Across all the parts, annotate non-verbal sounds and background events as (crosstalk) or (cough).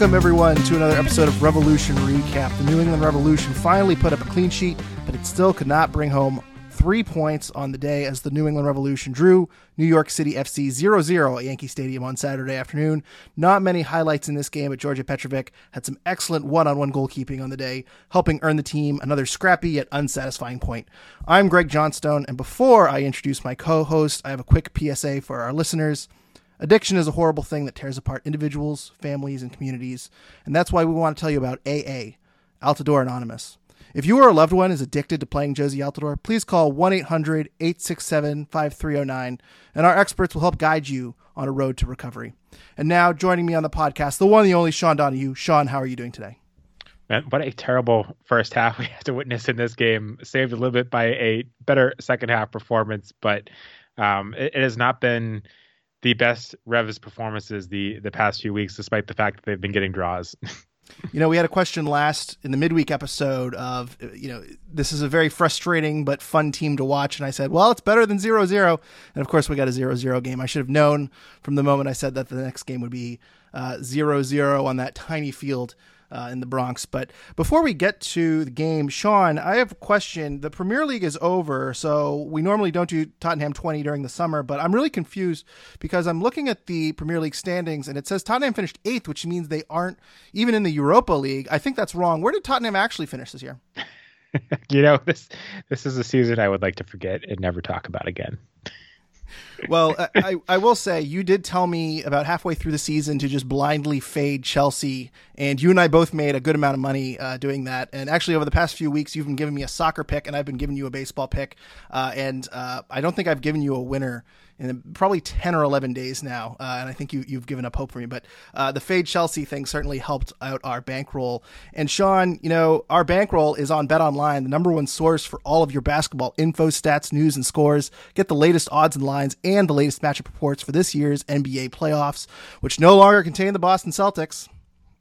Welcome, everyone, to another episode of Revolution Recap. The New England Revolution finally put up a clean sheet, but it still could not bring home three points on the day as the New England Revolution drew New York City FC 0 0 at Yankee Stadium on Saturday afternoon. Not many highlights in this game, but Djordje Petrovic had some excellent one on one goalkeeping on the day, helping earn the team another scrappy yet unsatisfying point. I'm Greg Johnstone, and before I introduce my co host, I have a quick PSA for our listeners. Addiction is a horrible thing that tears apart individuals, families, and communities, and that's why we want to tell you about AA, Altidore Anonymous. If you or a loved one is addicted to playing Jozy Altidore, please call 1 800 867 5309, and our experts will help guide you on a road to recovery. And now, joining me on the podcast, the one, the only Sean Donahue. Sean, how are you doing today? Man, what a terrible first half we (laughs) had to witness in this game. Saved a little bit by a better second half performance, but um, it, it has not been the best Revs performances the the past few weeks, despite the fact that they've been getting draws. (laughs) you know, we had a question last in the midweek episode of, you know, this is a very frustrating but fun team to watch. And I said, well, it's better than 0 0. And of course, we got a 0 0 game. I should have known from the moment I said that the next game would be uh, 0 0 on that tiny field uh, in the Bronx. But before we get to the game, Sean, I have a question. The Premier League is over, so we normally don't do Tottenham 20 during the summer, but I'm really confused because I'm looking at the Premier League standings and it says Tottenham finished eighth, which means they aren't even in the Europa League. I think that's wrong. Where did Tottenham actually finish this year? (laughs) you know, this this is a season I would like to forget and never talk about again (laughs) (laughs) well, I, I will say you did tell me about halfway through the season to just blindly fade Chelsea, and you and I both made a good amount of money uh, doing that. And actually, over the past few weeks, you've been giving me a soccer pick, and I've been giving you a baseball pick. Uh, and uh, I don't think I've given you a winner in probably 10 or 11 days now. Uh, and I think you, you've given up hope for me. But uh, the Fade Chelsea thing certainly helped out our bankroll. And Sean, you know, our bankroll is on Bet Online, the number one source for all of your basketball info, stats, news, and scores. Get the latest odds and lines the latest matchup reports for this year's NBA playoffs, which no longer contain the Boston Celtics.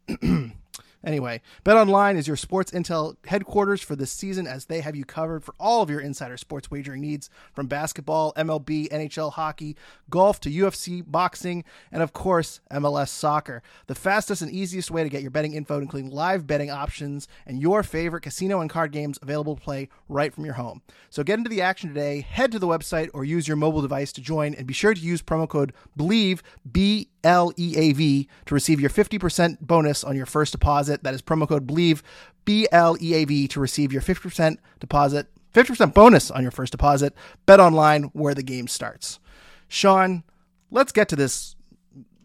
(clears throat) Anyway, BetOnline is your sports intel headquarters for this season as they have you covered for all of your insider sports wagering needs from basketball, MLB, NHL hockey, golf to UFC, boxing, and of course, MLS soccer. The fastest and easiest way to get your betting info, including live betting options and your favorite casino and card games available to play right from your home. So get into the action today, head to the website or use your mobile device to join and be sure to use promo code BLEAV, B L E A V to receive your 50% bonus on your first deposit. That is promo code BELIEVE, B L E A V to receive your 50% deposit, 50% bonus on your first deposit. Bet online where the game starts. Sean, let's get to this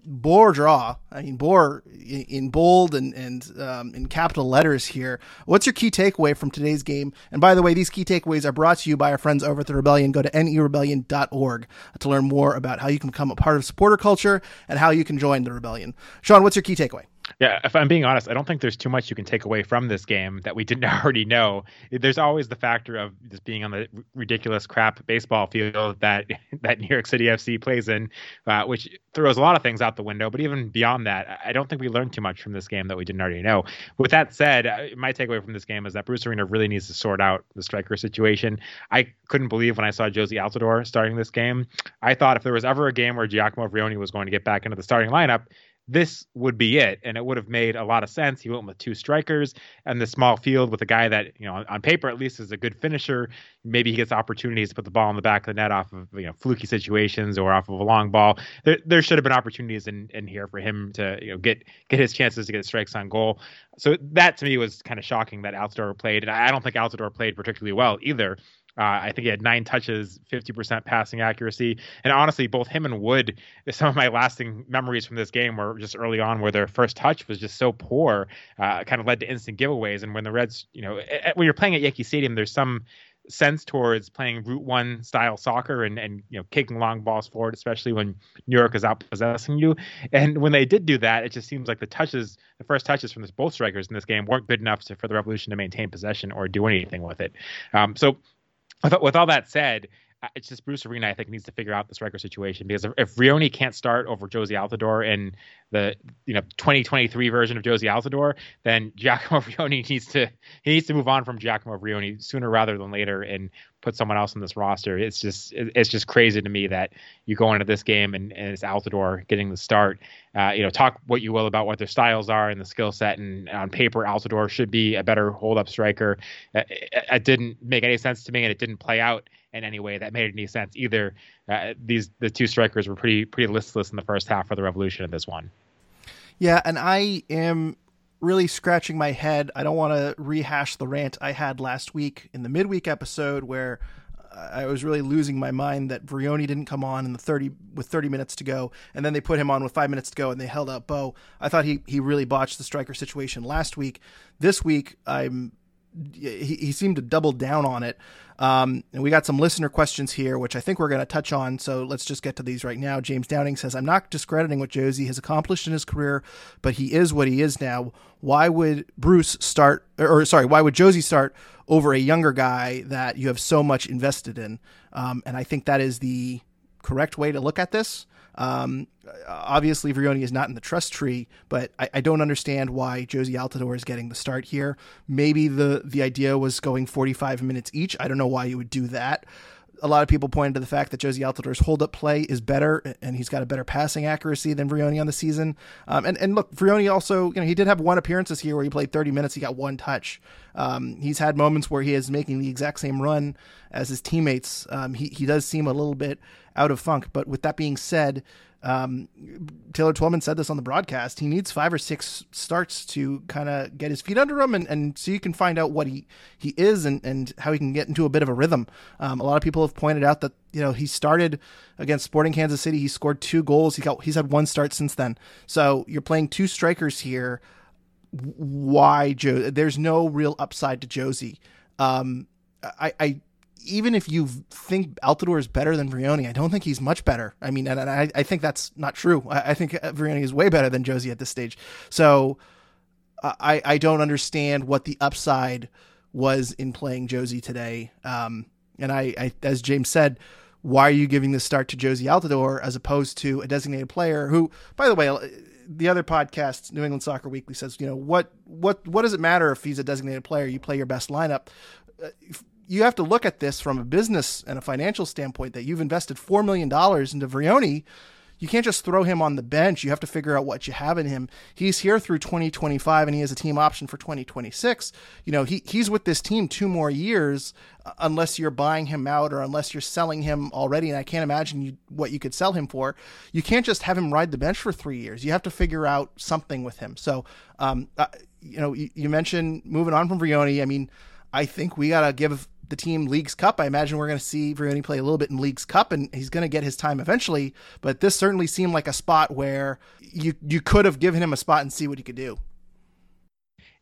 Bore draw. I mean, Bore in bold and and um, in capital letters here. What's your key takeaway from today's game? And by the way, these key takeaways are brought to you by our friends over at the Rebellion. Go to nerebellion.org to learn more about how you can become a part of supporter culture and how you can join the Rebellion. Sean, what's your key takeaway? Yeah, if I'm being honest, I don't think there's too much you can take away from this game that we didn't (laughs) already know. There's always the factor of just being on the ridiculous crap baseball field that (laughs) that New York City FC plays in, uh, which throws a lot of things out the window. But even beyond that, I don't think we learned too much from this game that we didn't already know. With that said, uh, my takeaway from this game is that Bruce Arena really needs to sort out the striker situation. I couldn't believe when I saw Jozy Altidore starting this game. I thought if there was ever a game where Giacomo Vrioni was going to get back into the starting lineup, this would be it. And it would have made a lot of sense. He went with two strikers and the small field with a guy that, you know, on paper at least is a good finisher. Maybe he gets opportunities to put the ball in the back of the net off of, you know, fluky situations or off of a long ball. There, there should have been opportunities in, in here for him to, you know, get get his chances to get strikes on goal. So that to me was kind of shocking that Altidore played. And I don't think Altidore played particularly well either. Uh, I think he had nine touches, 50% passing accuracy. And honestly, both him and Wood, (laughs) some of my lasting memories from this game were just early on where their first touch was just so poor, uh, kind of led to instant giveaways. And when the Reds, you know, when you're playing at Yankee Stadium, there's some sense towards playing route one style soccer and and you know kicking long balls forward, especially when New York is out possessing you. And when they did do that, it just seems like the touches, the first touches from this, both strikers in this game weren't good enough to, for the Revolution to maintain possession or do anything with it. Um, so with, all that said, it's just Bruce Arena, I think, needs to figure out the striker situation because if, if Vrioni can't start over Jozy Altidore in the you know 2023 version of Jozy Altidore, then Giacomo (laughs) Vrioni needs to he needs to move on from Giacomo Vrioni sooner rather than later and put someone else on this roster. It's just it's just crazy to me that you go into this game and, and it's Altidore getting the start. Uh, you know, talk what you will about what their styles are and the skill set, and on paper, Altidore should be a better hold up striker. Uh, it, it didn't make any sense to me, and it didn't play out in any way that made any sense either. Uh, these the two strikers were pretty pretty listless in the first half for the Revolution in this one. Yeah, and I am really scratching my head. I don't want to rehash the rant I had last week in the midweek episode where I was really losing my mind that Vrioni didn't come on in the 30 with 30 minutes to go, and then they put him on with five minutes to go, and they held out Bou. I thought he he really botched the striker situation last week. This week, I'm he, he seemed to double down on it. Um, and we got some listener questions here, which I think we're going to touch on. So let's just get to these right now. James Downing says, I'm not discrediting what Jozy has accomplished in his career, but he is what he is now. Why would Bruce start, or sorry, why would Jozy start over a younger guy that you have so much invested in? Um, and I think that is the correct way to look at this. Um, obviously, Vrioni is not in the trust tree, but I, I, don't understand why Jozy Altidore is getting the start here. Maybe the the idea was going 45 minutes each. I don't know why you would do that a lot of people pointed to the fact that Jozy Altidore's hold up play is better and he's got a better passing accuracy than Vrioni on the season. Um, and, and look, Vrioni also, you know, he did have one appearance this year where he played 30 minutes, he got one touch. Um, he's had moments where he is making the exact same run as his teammates. Um, he, he does seem a little bit out of funk. But with that being said, um, Taylor Twellman said this on the broadcast. He needs five or six starts to kind of get his feet under him, and, and so you can find out what he, he is and, and how he can get into a bit of a rhythm. Um, a lot of people have pointed out that you know he started against Sporting Kansas City. He scored two goals. He got he's had one start since then. So you're playing two strikers here. Why Joe? There's no real upside to Jozy. Um, I, I even if you think Altidore is better than Vrioni, I don't think he's much better. I mean, and, and I, I, think that's not true. I, I think Vrioni is way better than Jozy at this stage. So I, I don't understand what the upside was in playing Jozy today. Um, and I, I, as James said, why are you giving the start to Jozy Altidore as opposed to a designated player who, by the way, the other podcast, New England Soccer Weekly, says, you know, what what what does it matter if he's a designated player? You play your best lineup. Uh, you have to look at this from a business and a financial standpoint that you've invested $4 million into Vrioni. You can't just throw him on the bench. You have to figure out what you have in him. He's here through 2025 and he has a team option for 2026. You know, he, he's with this team two more years uh, unless you're buying him out or unless you're selling him already. And I can't imagine you, what you could sell him for. You can't just have him ride the bench for three years. You have to figure out something with him. So, um, uh, you know, you, you mentioned moving on from Vrioni. I mean, I think we got to give the team Leagues Cup. I imagine we're going to see Vrioni play a little bit in Leagues Cup, and he's going to get his time eventually. But this certainly seemed like a spot where you you could have given him a spot and see what he could do.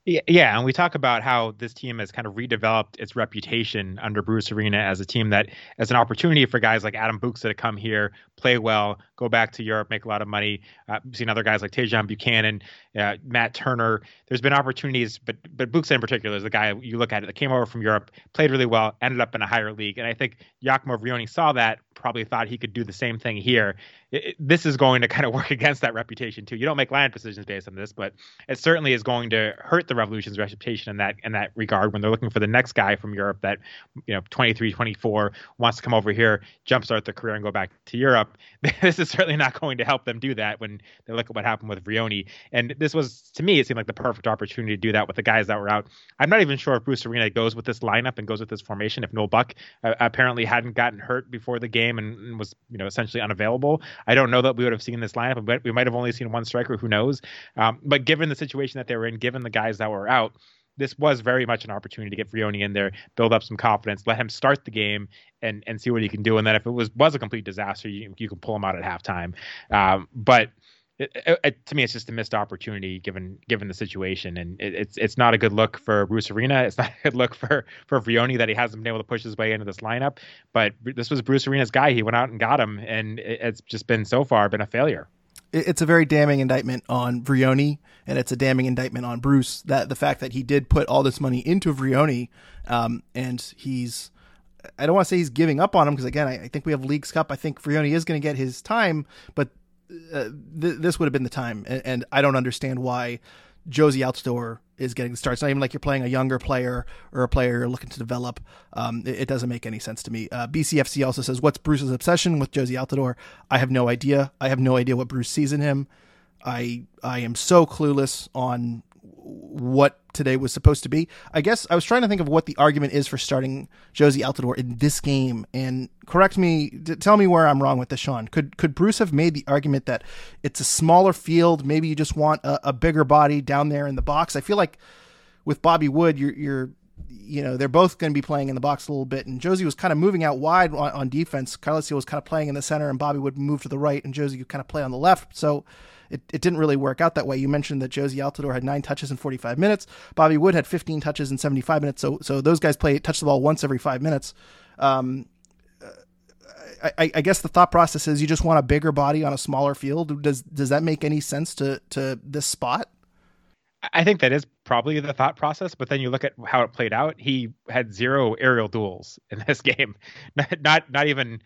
Yeah, and we talk about how this team has kind of redeveloped its reputation under Bruce Arena as a team that as an opportunity for guys like Adam Buksa to come here, play well, go back to Europe, make a lot of money. Uh, we've seen other guys like Tajon Buchanan, uh, Matt Turner. There's been opportunities, but but Buksa in particular is the guy you look at it that came over from Europe, played really well, ended up in a higher league, and I think Giacomo Vrioni saw that, probably thought he could do the same thing here. It, it, this is going to kind of (laughs) work against that reputation too. You don't make line decisions based on this, but it certainly is going to hurt the Revolution's reputation in that in that regard when they're looking for the next guy from Europe that you know 23, 24 wants to come over here, jumpstart their career, and go back to Europe. (laughs) This is certainly not going to help them do that when they look at what happened with Vrioni. And this was to me, it seemed like the perfect opportunity to do that with the guys that were out. I'm not even sure if Bruce Arena goes with this lineup and goes with this formation if Noel Buck uh, apparently hadn't gotten hurt before the game and, and was you know essentially unavailable. I don't know that we would have seen this lineup, but we might have only seen one striker. Who knows? Um, but given the situation that they were in, given the guys that were out, this was very much an opportunity to get Vrioni in there, build up some confidence, let him start the game, and and see what he can do. And then if it was was a complete disaster, you you can pull him out at halftime. Um, but it, it, to me, it's just a missed opportunity given given the situation, and it, it's it's not a good look for Bruce Arena. It's not a good look for for Vrioni that he hasn't been able to push his way into this lineup. But this was Bruce Arena's guy. He went out and got him, and it's just been so far been a failure. It's a very damning indictment on Vrioni, and it's a damning indictment on Bruce that the fact that he did put all this money into Vrioni, um, and he's. I don't want to say he's giving up on him because again, I, I, think we have Leagues Cup. I think Vrioni is going to get his time, but uh, th- this would have been the time, and, and, I don't understand why Jozy Altidore is getting the start. It's not even like you're playing a younger player or a player you're looking to develop. Um, it, it, doesn't make any sense to me. Uh, BCFC also says, "What's Bruce's obsession with Jozy Altidore?" I have no idea. I have no idea what Bruce sees in him. I I am so clueless on what today was supposed to be. I guess I was trying to think of what the argument is for starting Jozy Altidore in this game, and correct me, tell me where I'm wrong with this, Sean. Could could Bruce have made the argument that it's a smaller field, maybe you just want a, a bigger body down there in the box? I feel like with Bobby Wood, you're you're you know they're both going to be playing in the box a little bit, and Jozy was kind of moving out wide on, on defense. Carles was kind of playing in the center, and Bobby would move to the right, and Jozy would kind of play on the left. So it, it didn't really work out that way. You mentioned that Jozy Altidore had nine touches in 45 minutes. Bobby Wood had 15 touches in 75 minutes. So so those guys play touch the ball once every five minutes. Um, I, I, guess the thought process is you just want a bigger body on a smaller field. Does does that make any sense to to this spot? I think that is probably the thought process, but then you look at how it played out. He had zero aerial duels in this (laughs) game, not not, not even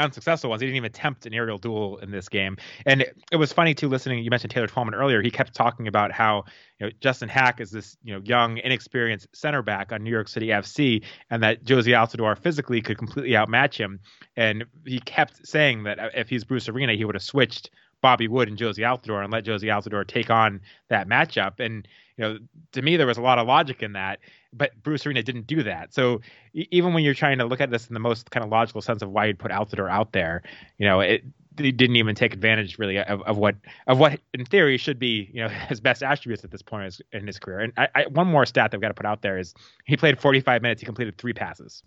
unsuccessful ones. He didn't even attempt an aerial duel in this game. And it, it, was funny too listening. You mentioned Taylor Twellman earlier. He kept talking about how you know Justin Haak is this you know young, inexperienced center back on New York City FC, and that Jozy Altidore physically could completely outmatch him. And he kept saying that if he's Bruce Arena, he would have switched Bobby Wood and Jozy Altidore and let Jozy Altidore take on that matchup. And you know, to me, there was a lot of logic in that but Bruce Arena didn't do that. So even when you're trying to look at this in the most kind of logical sense of why you'd put Altidore out there, you know, it he didn't even take advantage really of, of what of what in theory should be you know (laughs) his best attributes at this point in his career. And I, I, one more stat that I've got to put out there is he played 45 minutes. He completed three passes.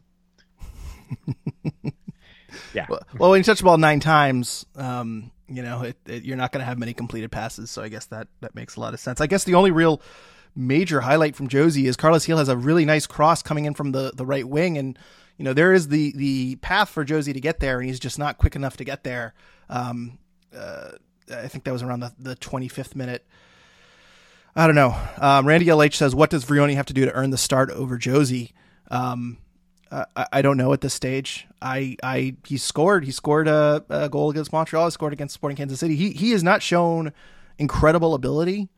(laughs) yeah. Well, well, when you touch the ball nine times, um, you know, it, it, you're not going to have many completed passes. So I guess that that makes a lot of sense. I guess the only real major highlight from Jozy is Carles Gil has a really nice cross coming in from the, the right wing. And, you know, there is the, the path for Jozy to get there, and he's just not quick enough to get there. Um, uh, I think that was around the, the 25th minute. I don't know. Um, Randy LH says, What does Vrioni have to do to earn the start over Jozy?" Um, I, I, don't know at this stage. I, I he scored. He scored a, a, goal against Montreal. He scored against Sporting Kansas City. He he has not shown incredible ability,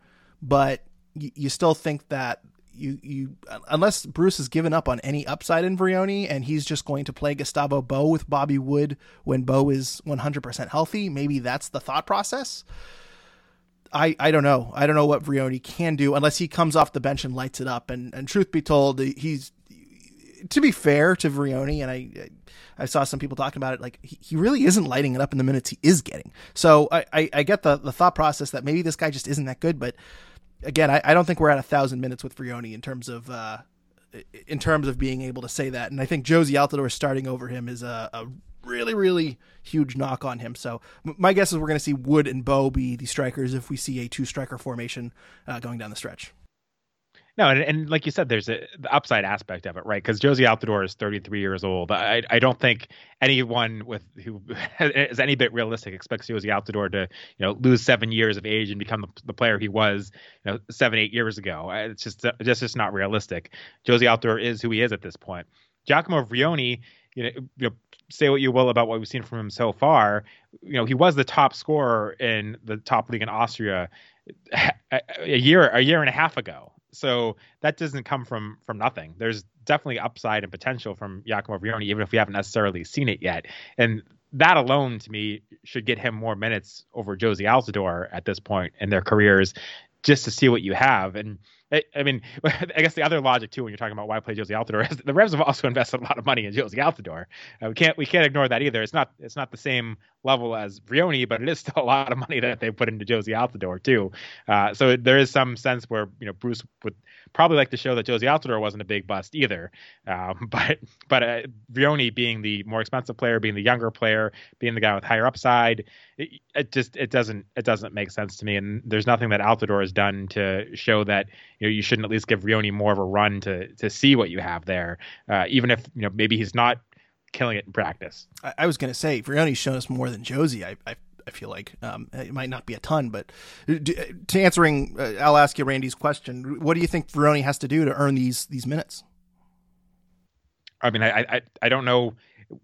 but you, you still think that you you unless Bruce has given up on any upside in Vrioni and he's just going to play Gustavo Bou with Bobby Wood when Bou is 100% healthy, maybe that's the thought process. I, I don't know. I don't know what Vrioni can do unless he comes off the bench and lights it up. And and truth be told, he's to be fair to Vrioni, and I I saw some people talking about it, like he really isn't lighting it up in the minutes he is getting. So I, I, I get the the thought process that maybe this guy just isn't that good, but again, I, I, don't think we're at a thousand minutes with Vrioni in terms of uh, in terms of being able to say that. And I think Jozy Altidore starting over him is a, a really, really huge knock on him. So my guess is we're going to see Wood and Bou be the strikers if we see a two striker formation uh, going down the stretch. No, and, and like you said, there's a the upside aspect of it, right? Because Jozy Altidore is 33 years old. I I don't think anyone with who (laughs) is any bit realistic expects Jozy Altidore to you know lose seven years of age and become the, the player he was you know seven eight years ago. It's just it's just not realistic. Jozy Altidore is who he is at this point. Giacomo Vrioni, you know, you know say what you will about what we've seen from him so far, you know, he was the top scorer in the top league in Austria (laughs) a year a year and a half ago. So that doesn't come from from nothing. There's definitely upside and potential from Giacomo Vrioni, even if we haven't necessarily seen it yet. And that alone, to me, should get him more minutes over Jozy Altidore at this point in their careers, just to see what you have. And I, I, mean, (laughs) I guess the other logic too when you're talking about why play Jozy Altidore is the Revs have also (laughs) invested a lot of money in Jozy Altidore. Uh, we can't we can't ignore that either. It's not it's not the same level as Vrioni, but it is (laughs) still a lot of money that they put into Jozy Altidore too. Uh, so there is some sense where you know Bruce would probably like to show that Jozy Altidore wasn't a big bust either. Um, (laughs) but but uh, being the more expensive player, being the younger player, being the guy with higher upside, it, it just it doesn't it doesn't make sense to me. And there's nothing that Altidore has done to show that you know you shouldn't at least give Vrioni more of a run to to see what you have there, uh, even if you know maybe he's not killing it in practice. I, I was going to say Vrioni's shown us more than Jozy. I, I I feel like um, it might not be a ton, but to answering, uh, I'll ask you Randy's question. What do you think Vrioni has to do to earn these these minutes? I mean, I I, I don't know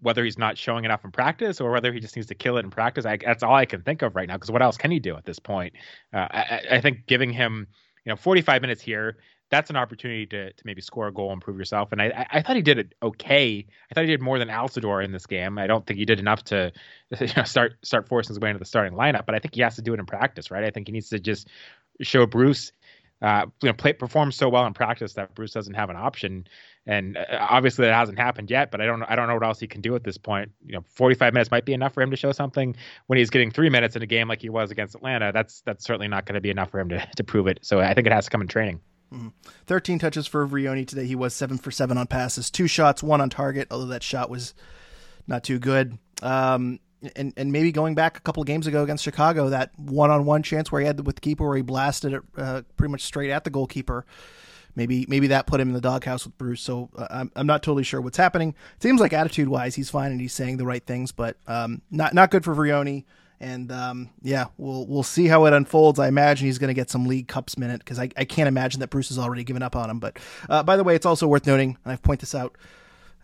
whether he's not showing enough in practice or whether he just needs to kill it in practice. I, that's all I can think of right now. Because what else can he do at this point? Uh, I, I, think giving him, you know, 45 minutes here, that's an opportunity to, to maybe score a goal, improve yourself. And I, I thought he did it okay. I thought he did more than Altidore in this game. I don't think he did enough to (laughs) you know, start start forcing his way into the starting lineup. But I think he has to do it in practice, right? I think he needs to just show Bruce uh, you know, play performs so well in practice that Bruce doesn't have an option, and uh, obviously that hasn't happened yet. But I don't, I don't know what else he can do at this point. You know, 45 minutes might be enough for him to show something. When he's getting three minutes in a game like he was against Atlanta, that's that's certainly not going to be enough for him to to prove it. So I think it has to come in training. Mm-hmm. 13 touches for Vrioni today. He was seven for seven on passes, two shots, one on target. Although that shot was not too good. Um, and and maybe going back a couple of games ago against Chicago, that one on one chance where he had with the keeper, where he blasted it uh, pretty much straight at the goalkeeper. Maybe maybe that put him in the doghouse with Bruce. So uh, I'm I'm not totally sure what's happening. It seems like attitude wise, he's fine and he's saying the right things, but um, not not good for Vrioni. And um, yeah, we'll we'll see how it unfolds. I imagine he's going to get some League Cups minute because I, I can't imagine that Bruce has already given up on him. But uh, by the way, it's also worth noting, and I've pointed this out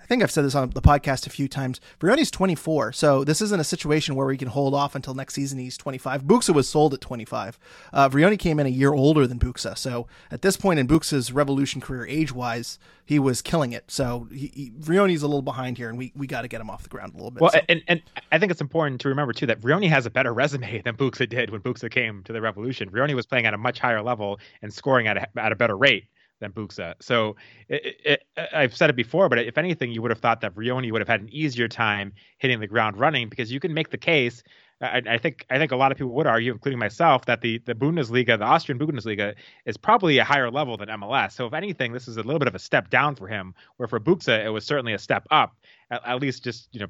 think I've said this on the podcast a few times. Vrioni's 24, so this isn't a situation where we can hold off until next season. He's 25. Buksa was sold at 25. Uh, Vrioni came in a year older than Buksa, so at this point in Buksa's Revolution career, age wise, he was killing it. So he, he, Vrioni's a little behind here, and we, we got to get him off the ground a little bit. Well, so. and, and I think it's important to remember too that Vrioni has a better resume (laughs) than Buksa did when Buksa came to the Revolution. Vrioni was playing at a much higher level and scoring at a, at a better rate than Buksa. So it, it, I've said it before, but if anything, you would have thought that Vrioni would have had an easier time hitting the ground running because you can make the case. I, I, think I think a lot of people would argue, including myself, that the the Bundesliga, the Austrian Bundesliga, is probably a higher level than MLS. So if anything, this is a little bit of a step down for him. Where for Buksa, it was certainly a step up. At, at least just you know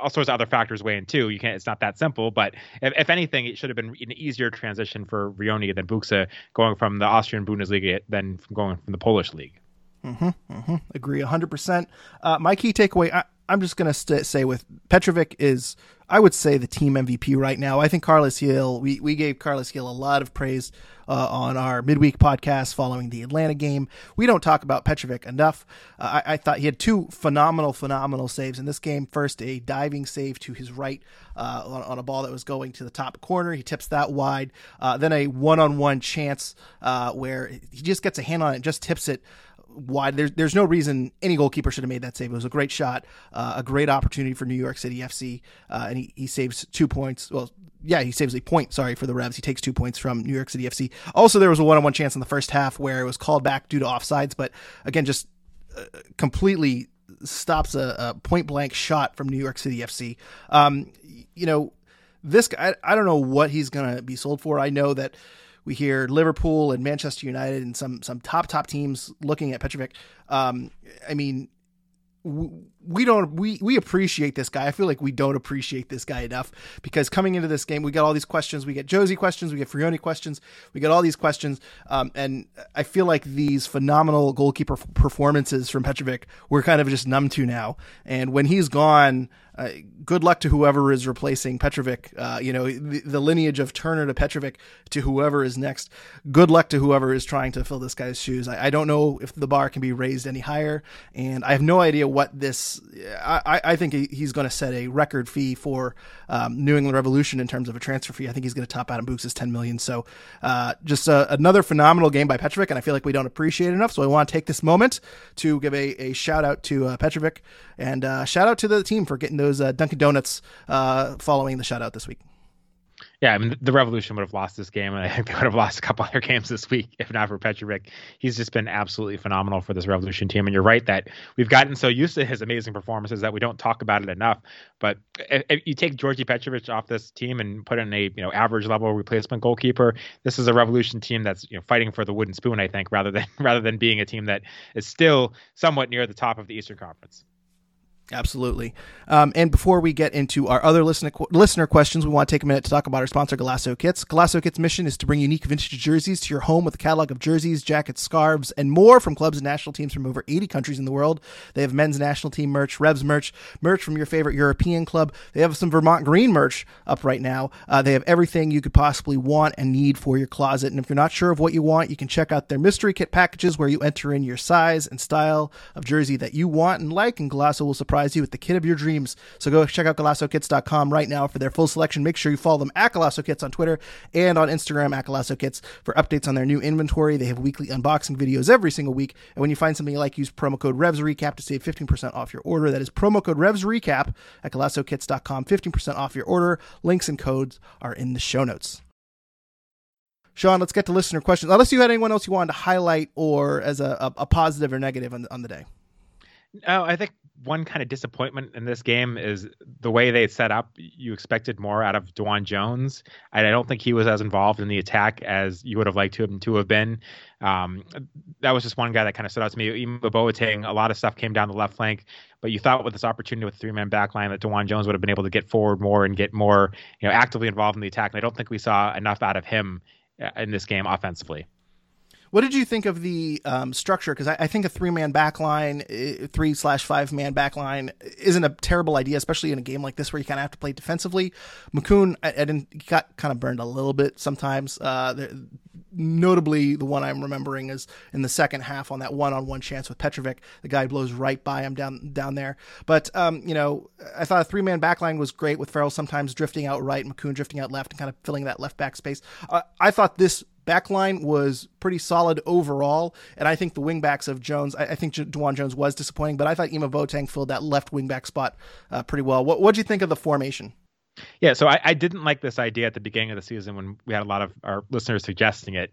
all sorts of other factors weigh in too. You can't. It's not that simple. But if, if anything, it should have been an easier transition for Vrioni than Buksa going from the Austrian Bundesliga than from going from the Polish league. Mm-hmm, mm-hmm. Agree 100%. Uh, my key takeaway, I, am just going to st- say with Petrovic is, I would say, the team MVP right now. I think Carles Gil. we, we gave Carles Gil a lot of praise uh, on our midweek podcast following the Atlanta game. We don't talk about Petrovic enough. Uh, I, I, thought he had two phenomenal, phenomenal saves in this game. First, a diving save to his right uh, on, on, a ball that was going to the top corner. He tips that wide. Uh, then a one on one chance uh, where he just gets a hand on it, just tips it wide. There's there's no reason any goalkeeper should have made that save. It was a great shot, uh, a great opportunity for New York City FC, uh, and he, he saves two points. Well, yeah, he saves a point. Sorry for the Revs. He takes two points from New York City FC. Also, there was a one-on-one chance in the first half where it was called back due to offsides, but again, just uh, completely stops a, a, point blank shot from New York City FC. Um, you know, this guy, I, I don't know what he's going to be sold for. I know that we hear Liverpool and Manchester United and some some top top teams looking at Petrovic. Um, I mean, we don't we we appreciate this guy. I feel like we don't appreciate this guy enough because coming into this game, we got all these questions. We get Jozy questions, we get Vrioni questions, we get all these questions, um, and I feel like these phenomenal goalkeeper performances from Petrovic we're kind of just numb to now. And when he's gone, uh, good luck to whoever is replacing Petrovic. Uh, you know, the, the, lineage of Turner to Petrovic to whoever is next. Good luck to whoever is trying to fill this guy's shoes. I, I don't know if the bar can be raised any higher, and I have no idea what this. I, I think he's going to set a record fee for um, New England Revolution in terms of a transfer fee. I think he's going to top out Adam Buksa's ten million. So, uh, just another phenomenal game by Petrovic, and I feel like we don't appreciate it enough. So I want to take this moment to give a, a shout out to uh, Petrovic and uh, shout out to the team for getting those uh, Dunkin' Donuts uh, following the shutout this week. Yeah, I mean the Revolution would have lost this game, and I think they would have lost a couple (laughs) other games this week if not for Petrovic. He's just been absolutely phenomenal for this Revolution team. And you're right that we've gotten so used to his amazing performances that we don't talk about it enough. But if, if you take Djordje Petrovic off this team and put in a you know average level replacement goalkeeper, this is a Revolution team that's you know fighting for the wooden spoon. I think rather than (laughs) rather than being a team that is still somewhat near the top of the Eastern Conference. Absolutely. Um, and before we get into our other listener listener questions, we want to take a minute to talk about our sponsor, Golaco Kits. Golaco Kits' mission is to bring unique vintage jerseys to your home with a catalog of jerseys, jackets, scarves, and more from clubs and national teams from over 80 countries in the world. They have men's national team merch, Revs merch, merch from your favorite European club. They have some Vermont Green merch up right now. Uh, they have everything you could possibly want and need for your closet. And if you're not sure of what you want, you can check out their mystery kit packages where you enter in your size and style of jersey that you want and like, and Golaco will surprise surprise you with the kit of your dreams. So go check out GolacoKits.com right now for their full selection. Make sure you follow them at Golaco Kits on Twitter and on Instagram at Golaco Kits for updates on their new inventory. They have weekly unboxing videos every single week. And when you find something you like, use promo code REVSRECAP to save 15% off your order. That is promo code REVSRECAP at GolacoKits.com. 15% off your order. Links and codes are in the show notes. Sean, let's get to listener questions. Unless you had anyone else you wanted to highlight or as a, a, a positive or negative on, on the day. No, I think one kind of disappointment in this game is the way they set up. You expected more out of DeJuan Jones. and I don't think he was as involved in the attack as you would have liked him to have been. Um, that was just one guy that kind of stood out to me. Even Boateng, a lot of stuff came down the left flank, but you thought with this opportunity with three man back line that DeJuan Jones would have been able to get forward more and get more, you know, actively involved in the attack. And I don't think we saw enough out of him uh, in this game offensively. What did you think of the um, structure? Because I, I, think a three man backline, uh, three slash five man backline, isn't a terrible idea, especially in a game like this where you kind of have to play defensively. Makoun, I, I didn't got kind of burned a little bit sometimes. Uh, notably, the one I'm remembering is in the second half on that one on one chance with Petrovic. The guy blows right by him down down there. But um, you know, I thought a three man backline was great with Farrell sometimes drifting out right, Makoun drifting out left, and kind of filling that left back space. Uh, I thought this backline was pretty solid overall, and I think the wingbacks of Jones. I, I think DeJuan Jones was disappointing, but I thought Ima Boateng filled that left wingback spot uh, pretty well. What do you think of the formation? Yeah, so I, I, didn't like this idea at the beginning of the season when we had a lot of our listeners suggesting it.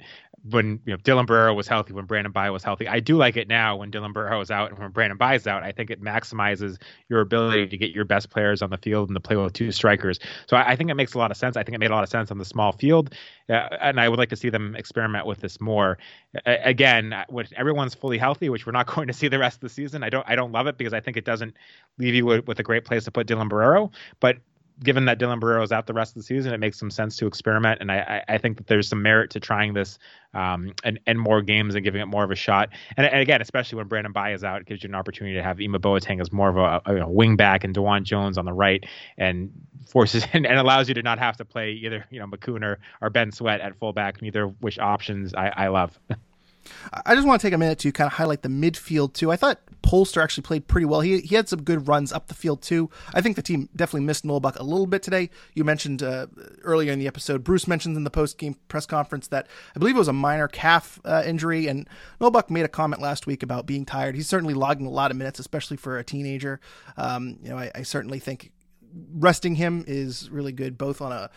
When you know Dylan Borrero was healthy, when Brandon Bye was healthy, I do like it now when Dylan Borrero is out and when Brandon Bye is out. I think it maximizes your ability to get your best players on the field and to play with two strikers. So I, I think it makes a lot of sense. I think it made a lot of sense on the small field, uh, and I would like to see them experiment with this more. Uh, again, when everyone's fully healthy, which we're not (laughs) going to see the rest of the season, I don't I don't love it because I think it doesn't leave you with, with a great place to put Dylan Borrero. But given that Dylan Borrero is out the rest of the season, it makes some sense to experiment. And I, I think that there's some merit to trying this um, and, and more games and giving it more of a shot. And, and again, especially when Brandon Bye is out, it gives you an opportunity to have Ima Boateng as more of a, a, a wing back and DeJuan Jones on the right and forces (laughs) and, and, allows you to not have to play either, you know, Makoun or, or Ben Sweat at fullback, neither which options I, I love. (laughs) I just want to take a minute to kind of highlight the midfield too. I thought Polster actually played pretty well. He he had some good runs up the field too. I think the team definitely missed Noel Buck a little bit today. You mentioned uh, earlier in the episode, Bruce mentioned in the post game press conference that I believe it was a minor calf uh, injury, and Noel Buck made a comment last week about being tired. He's certainly logging a lot of minutes, especially for a teenager. Um, you know, I, I certainly think resting him is really good, both on a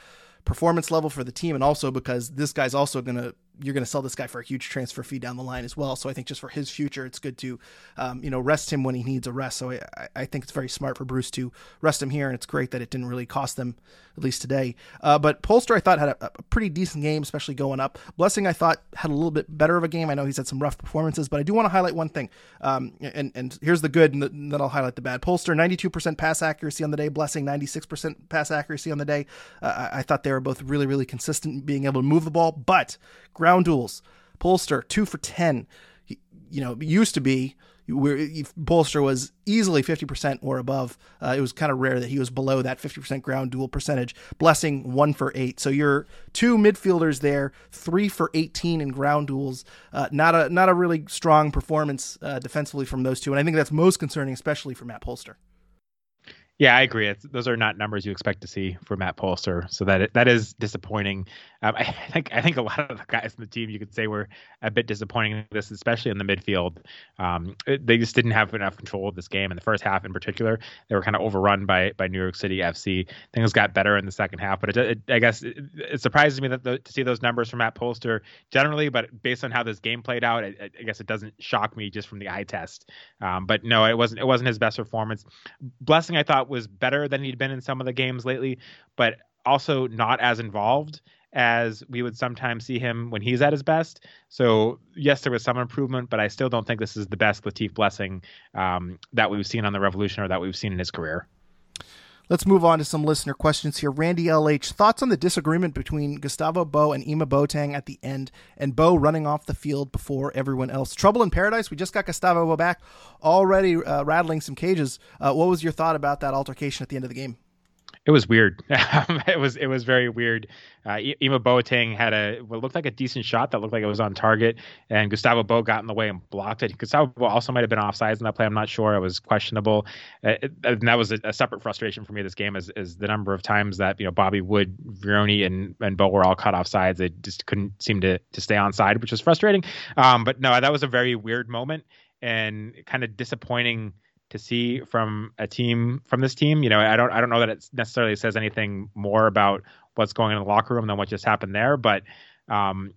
performance level for the team and also because this guy's also going to you're going to sell this guy for a huge transfer fee down the line as well. So I think just for his future, it's good to, um, you know, rest him when he needs a rest. So I, I, think it's very smart for Bruce to rest him here, and it's great that it didn't really cost them at least today. Uh, but Polster, I thought had a, a, pretty decent game, especially going up. Blessing, I thought had a little bit better of a game. I know he's had some rough performances, but I do want to highlight one thing. Um, and and here's the good, and then I'll highlight the bad. Polster, 92% pass accuracy on the day. Blessing, 96% pass accuracy on the day. Uh, I, I thought they were both really really consistent, in being able to move the ball, but ground duels. Polster, two for 10. He, you know, used to be where Polster was easily 50% or above. Uh, it was kind of rare that he was below that 50% ground duel percentage. Blessing, one for eight. So you're two midfielders there, three for 18 in ground duels. Uh, not a not a really strong performance uh, defensively from those two. And I think that's most concerning, especially for Matt Polster. Yeah, I agree. It's, those are not numbers you expect to see for Matt Polster, so that that is disappointing. Um, (laughs) I think I think a lot of the guys in the team you could say were a bit disappointing in this, especially in the midfield. Um, they just didn't have enough control of this game in the first half, in particular. They were kind of overrun by by New York City FC. Things got better in the second half, but it, it, I guess it, it, surprises me that the, to see those numbers from Matt Polster generally, but based on how this game played out, I, I guess it doesn't shock me just from the eye test. Um, but no, it wasn't it wasn't his best performance. Blessing, I thought was better than he'd been in some of the games lately, but also not as involved as we would sometimes see him when he's at his best. So yes, there was some improvement, but I still don't think this is the best Latif Blessing um, that we've seen on the Revolution or that we've seen in his career. Let's move on to some listener questions here. Randy LH, thoughts on the disagreement between Gustavo Bou and Ima Boateng at the end, and Bou running off the field before everyone else. Trouble in paradise. We just got Gustavo Bou back, already uh, rattling some cages. Uh, what was your thought about that altercation at the end of the game? It was weird. (laughs) it was it was very weird. Uh, Ima Boateng had a what looked like a decent shot that looked like it was on target, and Gustavo Bou got in the way and blocked it. Gustavo Bou also might have been offsides in that play. I'm not sure. It was questionable, uh, it, and that was a, a, separate frustration for me this game is, is the number of times that you know Bobby Wood, Vrioni, and and Bou were all cut off sides. They just couldn't seem to to stay on side, which was frustrating. Um, but no, that was a very weird moment and kind of disappointing to see from a team from this team. You know, I don't I don't know that it necessarily says anything more about what's going on in the locker room than what just happened there, but um,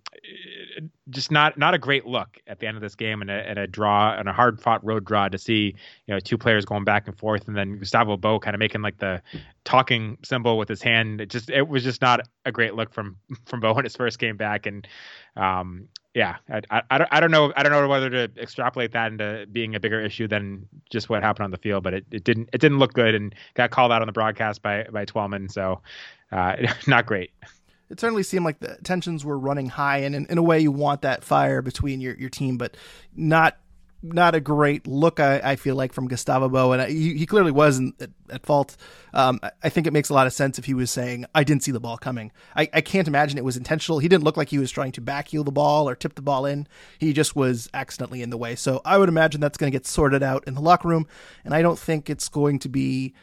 just not not a great look at the end of this game and a, and a draw and a hard fought road draw to see you know two players going back and forth and then Gustavo Bou kind of making like the talking symbol with his hand. It just it was just not a great look from (laughs) from Bou when his first came back and um, yeah, I, I, I, don't, know I don't know whether to extrapolate that into being a bigger issue than just what happened on the field, but it, it didn't it didn't look good and got called out on the broadcast by by Twellman, so uh, (laughs) not great. It certainly seemed like the tensions were running high, and in, in a way, you want that fire between your, your team, but not not a great look. I, I feel like from Gustavo Bou, and I, he, he, clearly was at, at, fault. Um, I think it makes a lot of sense if he was saying, "I didn't see the ball coming." I, I can't imagine it was intentional. He didn't look like he was trying to backheel the ball or tip the ball in. He just was accidentally in the way. So I would imagine that's going to get sorted out in the locker room, and I don't think it's going to be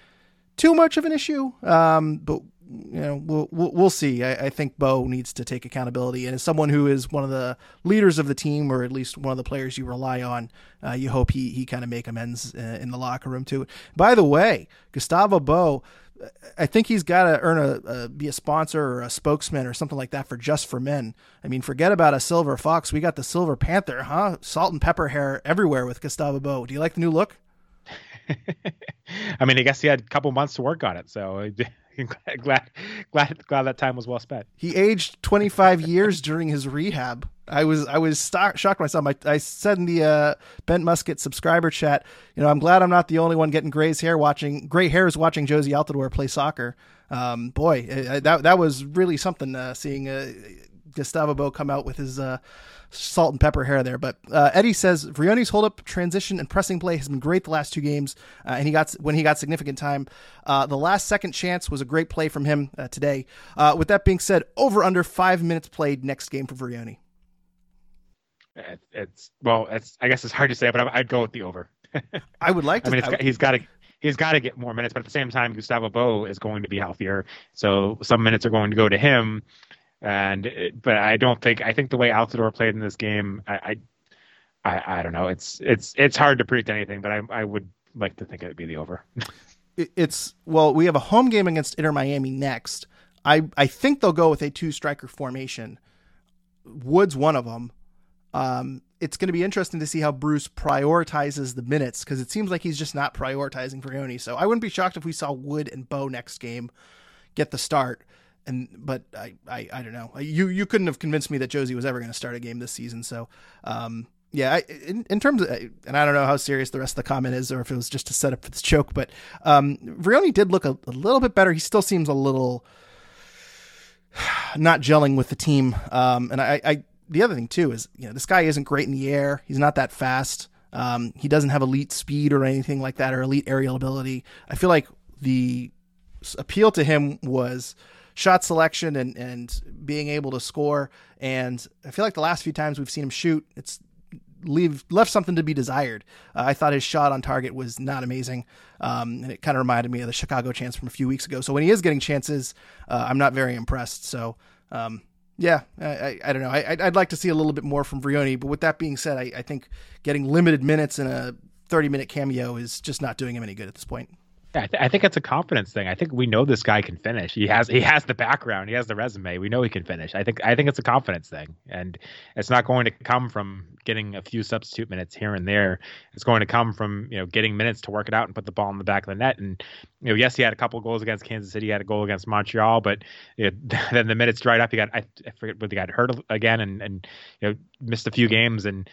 too much of an issue. Um, but you know, we'll we'll, see. I, I, think Bou needs to take accountability, and as someone who is one of the leaders of the team, or at least one of the players you rely on, uh, you hope he he kind of make amends uh, in the locker room too. By the way, Gustavo Bou. I think he's got to earn a, a, be a sponsor or a spokesman or something like that for Just for Men. I mean, forget about a silver fox. We got the silver panther, huh? Salt and pepper hair everywhere with Gustavo Bou. Do you like the new look? (laughs) I mean, I guess he had a couple months to work on it, so (laughs) glad, glad, glad that time was well spent. He aged 25 years during his rehab. I was I was shocked myself. I, I said in the uh, Bent Musket subscriber chat, you know, I'm glad I'm not the only one getting gray's hair watching gray hairs watching Jozy Altidore play soccer. Um, boy, that that was really something. Uh, seeing uh, Gustavo Bou come out with his uh, salt and pepper hair there. But uh, Eddie says Vrioni's hold up, transition, and pressing play has been great the last two games, uh, and he got when he got significant time. Uh, the last second chance was a great play from him uh, today. Uh, with that being said, over under five minutes played next game for Vrioni. It's well, it's I guess it's hard to say, but I'd go with the over. I would like to. (laughs) I mean, he's got to he's got to get more minutes, but at the same time, Gustavo Bou is going to be healthier, so some minutes are going to go to him. And it, but I don't think I think the way Altidore played in this game, I, I, I, don't know. It's it's it's hard to predict anything, but I I would like to think it would be the over. (laughs) it's well, we have a home game against Inter Miami next. I I think they'll go with a two striker formation. Wood's one of them. Um, it's going to be interesting to see how Bruce prioritizes the minutes because it seems like he's just not prioritizing Vrioni. So I wouldn't be shocked if we saw Wood and Bou next game get the start and but I, I, I don't know. You you couldn't have convinced me that Jozy was ever going to start a game this season. So um, yeah, I, in, in terms of, and I don't know how serious the rest of the comment is, or if it was just to set up for this joke, but um, Vrioni did look a, a little bit better. He still seems a little (sighs) not gelling with the team. Um, and I, I, the other thing too is, you know, this guy isn't great in the air. He's not that fast. Um, he doesn't have elite speed or anything like that, or elite aerial ability. I feel like the appeal to him was shot selection and and being able to score. And I feel like the last few times we've seen him shoot, it's leave left something to be desired. Uh, I thought his shot on target was not amazing, um, and it kind of reminded me of the Chicago chance from a few weeks ago. So when he is getting chances, uh, I'm not very impressed. So. Um, yeah, I, I, I, don't know. I, would like to see a little bit more from Vrioni, but with that being said, I, I think getting limited minutes in a 30 minute cameo is just not doing him any good at this point. I, th- I, think it's a confidence thing. I think we know this guy can finish. He has he has the background, he has the resume. We know he can finish. I think I think it's a confidence thing, and it's not going to come from getting a few substitute minutes here and there. It's going to come from you know getting minutes to work it out and put the ball in the back of the net. And you know, yes, he had a couple goals against Kansas City, he had a goal against Montreal, but you know, (laughs) then the minutes dried up. He got I, I forget whether he got hurt again and and you know missed a few games and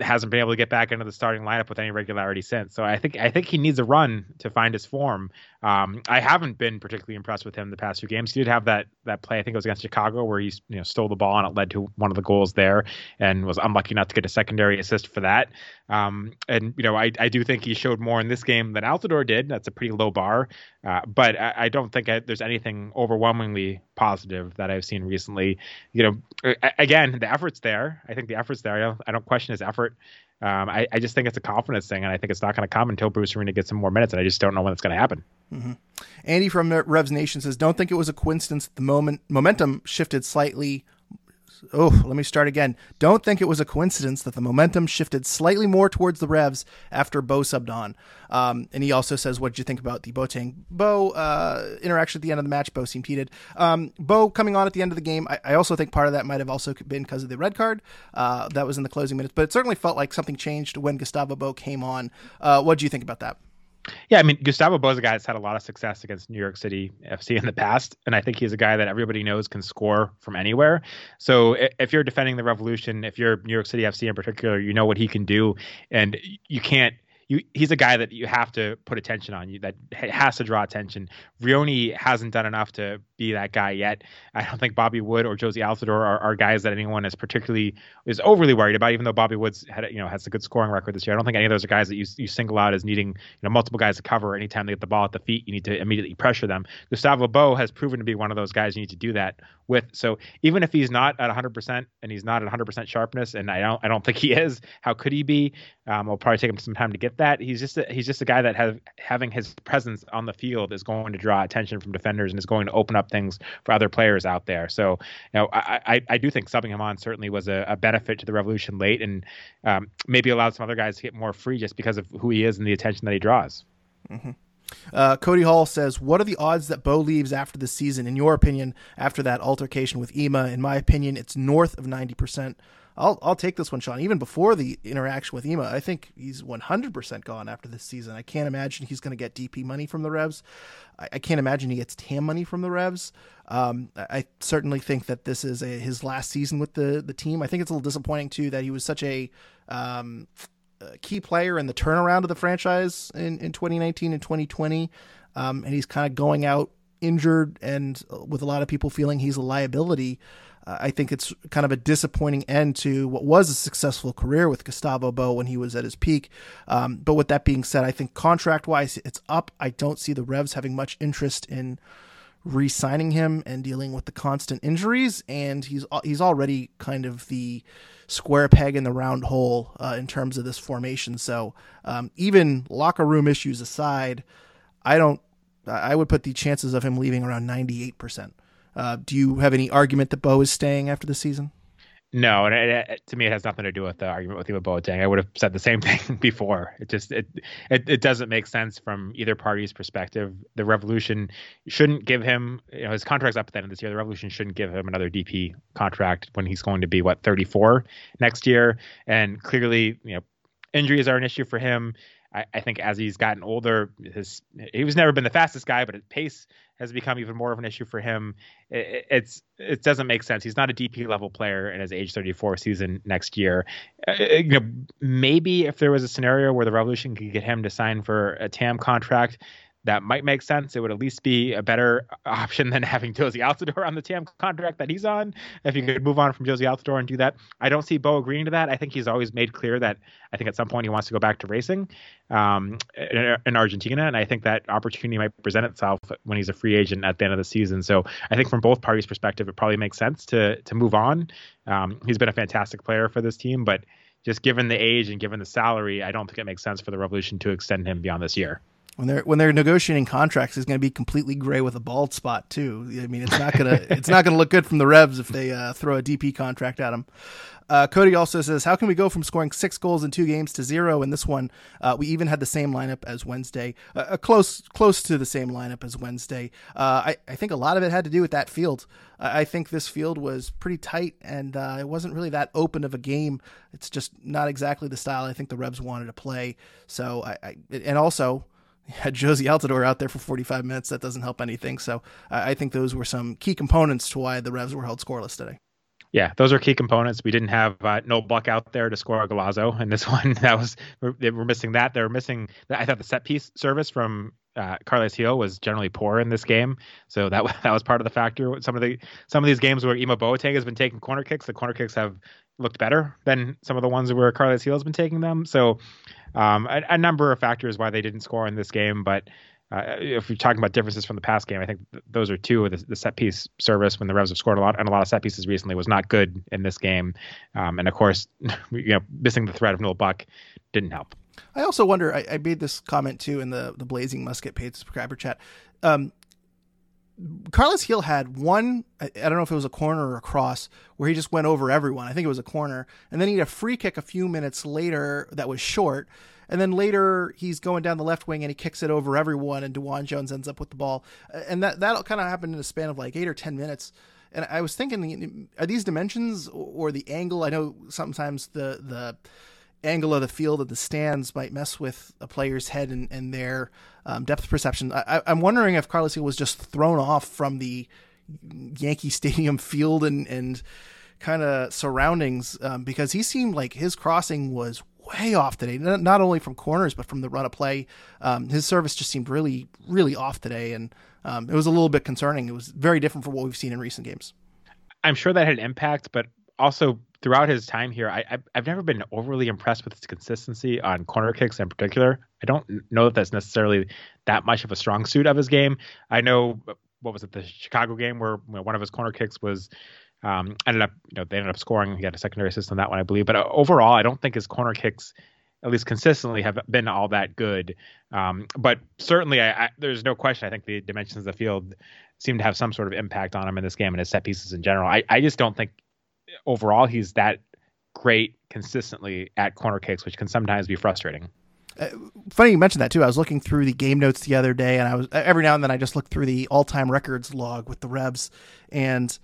hasn't been able to get back into the starting lineup with any regularity since. So I think I think he needs a run to find his form. Um, I haven't been particularly impressed with him the past few games. He did have that that play I think it was against Chicago where he you know stole the ball and it led to one of the goals there and was unlucky not to get a secondary assist for that. Um, and you know I I do think he showed more in this game than Altidore did. That's a pretty low bar, uh, but I, I, don't think I, there's anything overwhelmingly positive that I've seen recently. You know, again the effort's there. I think the effort's there. I don't, I don't question his effort. Um, I, I, just think it's a confidence thing, and I think it's not going to come until Bruce Arena gets some more minutes, and I just don't know when it's going to happen. Mm-hmm. Andy from Revs Nation says, "Don't think it was a coincidence. The moment momentum shifted slightly oh, let me start again. Don't think it was a coincidence that the momentum shifted slightly more towards the Revs after Bou subbed on. Um, and he also says, what did you think about the Boateng Bou uh, interaction at the end of the match? Bou seemed heated. Um, Bou coming on at the end of the game, I, I, also think part of that might have also been because of the red card uh, that was in the closing minutes, but it certainly felt like something changed when Gustavo Bou came on. Uh, what do you think about that? Yeah, I mean, Gustavo Bou's a guy that's had a lot of success against New York City FC in the past, and I think he's a guy that everybody knows can score from anywhere. So if you're defending the Revolution, if you're New York City FC in particular, you know what he can do, and you can't you he's a guy that you have to put attention on you that has to draw attention. Vrioni hasn't done enough to be that guy yet. I don't think Bobby Wood or Jozy Altidore are, are guys that anyone is particularly is overly worried about. Even though Bobby Wood's had you know has a good scoring record this year, I don't think any of those are guys that you you single out as needing you know multiple guys to cover. Anytime they get the ball at the feet, you need to immediately pressure them. Gustavo Bou has proven to be one of those guys you need to do that with. So even if he's not at 100% and he's not at 100% sharpness, and I don't I don't think he is, how could he be? Um, it'll probably take him some time to get that. He's just a, he's just a guy that has having his presence on the field is going to draw attention from defenders and is going to open up things for other players out there. So you know I I, I do think subbing him on certainly was a, a benefit to the Revolution late and um, maybe allowed some other guys to get more free just because of who he is and the attention that he draws. Mm-hmm. Uh, Cody Hall says, "What are the odds that Bou leaves after the season? In your opinion, after that altercation with Ema, in my opinion, it's north of ninety percent. I'll I'll take this one, Sean. Even before the interaction with Ema, I think he's one hundred percent gone after this season. I can't imagine he's going to get DP money from the Revs. I, I, can't imagine he gets TAM money from the Revs. Um, I certainly think that this is a, his last season with the the team. I think it's a little disappointing too that he was such a um, key player in the turnaround of the franchise in, in 2019 and 2020. Um, and he's kind of going out injured and uh, with a lot of people feeling he's a liability. Uh, I think it's kind of a disappointing end to what was a successful career with Gustavo Bou when he was at his peak. Um, but with that being said, I think contract wise, it's up. I don't see the Revs having much interest in re-signing him and dealing with the constant injuries. And he's he's already kind of the square peg in the round hole uh, in terms of this formation. So um, even locker room issues aside, I don't. I would put the chances of him leaving around ninety eight percent. Uh, do you have any argument that Bou is staying after the season? No, and it, it, to me, it has nothing to do with the argument with you about. I would have said the same (laughs) thing before. It just it, it it doesn't make sense from either party's perspective. The Revolution shouldn't give him, you know, his contract's up at the end of this year. The Revolution shouldn't give him another DP contract when he's going to be what 34 next year. And clearly, you know, injuries are an issue for him. I, I think as he's gotten older, his he was never been the fastest guy, but his pace has become even more of an issue for him. It, it's it doesn't make sense. He's not a DP level player in his age 34 season next year. Uh, uh, you know, maybe if there was a scenario where the Revolution could get him to sign for a TAM contract, that might make sense. It would at least be a better option than having Jozy Altidore on the TAM contract that he's on. If you could move on from Jozy Altidore and do that, I don't see Bou agreeing to that. I think he's always made clear that I think at some point he wants to go back to racing um, in, in, Argentina, and I think that opportunity might present itself when he's a free agent at the end of the season. So I think from both parties' perspective, it probably makes sense to to move on. Um, he's been a fantastic player for this team, but just given the age and given the salary, I don't think it makes sense for the Revolution to extend him beyond this year when they're when they're negotiating contracts, he's going to be completely gray with a bald spot too. I mean, it's not gonna (laughs) it's not gonna look good from the Revs if they uh, throw a DP contract at him. Uh, Cody also says, "How can we go from scoring six goals in two games to zero in this one? Uh, we even had the same lineup as Wednesday, uh, close close to the same lineup as Wednesday. Uh, I I think a lot of it had to do with that field. I think this field was pretty tight, and uh, it wasn't really that open of a game. It's just not exactly the style I think the Revs wanted to play. So I, I and also." Had Jozy Altidore out there for 45 minutes. That doesn't help anything. So I think those were some key components to why the Revs were held scoreless today. Yeah, those are key components. We didn't have uh, Noel Buck out there to score a Golazo in this (laughs) one. That was we're, we're missing that. They were missing. I thought the set piece service from uh, Carles Gil was generally poor in this game, so that (laughs) that was part of the factor. Some of the some of these games where Ema Boateng has been taking corner kicks, the corner kicks have looked better than some of the ones where Carles Gil has been taking them. So um, a, a, number of factors why they didn't score in this game, but uh, if you're talking about differences from the past game, I think th- those are two. The, the, set piece service when the Revs have scored a lot and a lot of set pieces recently was not good in this game, um, and of course, (laughs) you know, missing the threat of Noel Buck didn't help. I also wonder. I, I, made this comment too in the the Blazing Musket paid subscriber chat. Um, Carles Gil had one, I don't know if it was a corner or a cross, where he just went over everyone. I think it was a corner. And then he had a free kick a few minutes later that was short. And then later he's going down the left wing and he kicks it over everyone, and DeJuan Jones ends up with the ball. And that, that kind of happened in a span of like eight or 10 minutes. And I was thinking, are these dimensions or the angle? I know sometimes the, the, angle of the field of the stands might mess with a player's head and, and their um, depth perception. I, am wondering if Carles Gil was just thrown off from the Yankee Stadium (laughs) field and, and kind of surroundings um, because he seemed like his crossing was way off today, not only from corners, but from the run of play. Um, his service just seemed really, really off today. And um, it was a little bit concerning. It was very different from what we've seen in recent games. I'm sure that had an impact, but also throughout his time here, I, I've never been overly impressed with his consistency on corner kicks in particular. I don't know that that's necessarily that much of a strong suit of his game. I know what was it the Chicago game where you know, one of his corner kicks was um, ended up you know they ended up scoring. He had a secondary assist on that one, I believe. But uh, overall, I don't think his corner kicks at least consistently have been all that good. Um, but certainly, I, I, there's no question. I think the dimensions of the field seem to have some sort of impact on him in this game and his set pieces in general. I, I just don't think overall he's that great consistently at corner kicks, which can sometimes be frustrating. Uh, funny you mentioned that too. I was looking through the game notes the other day, and I was every now and then I just look through the all-time records log with the Revs, and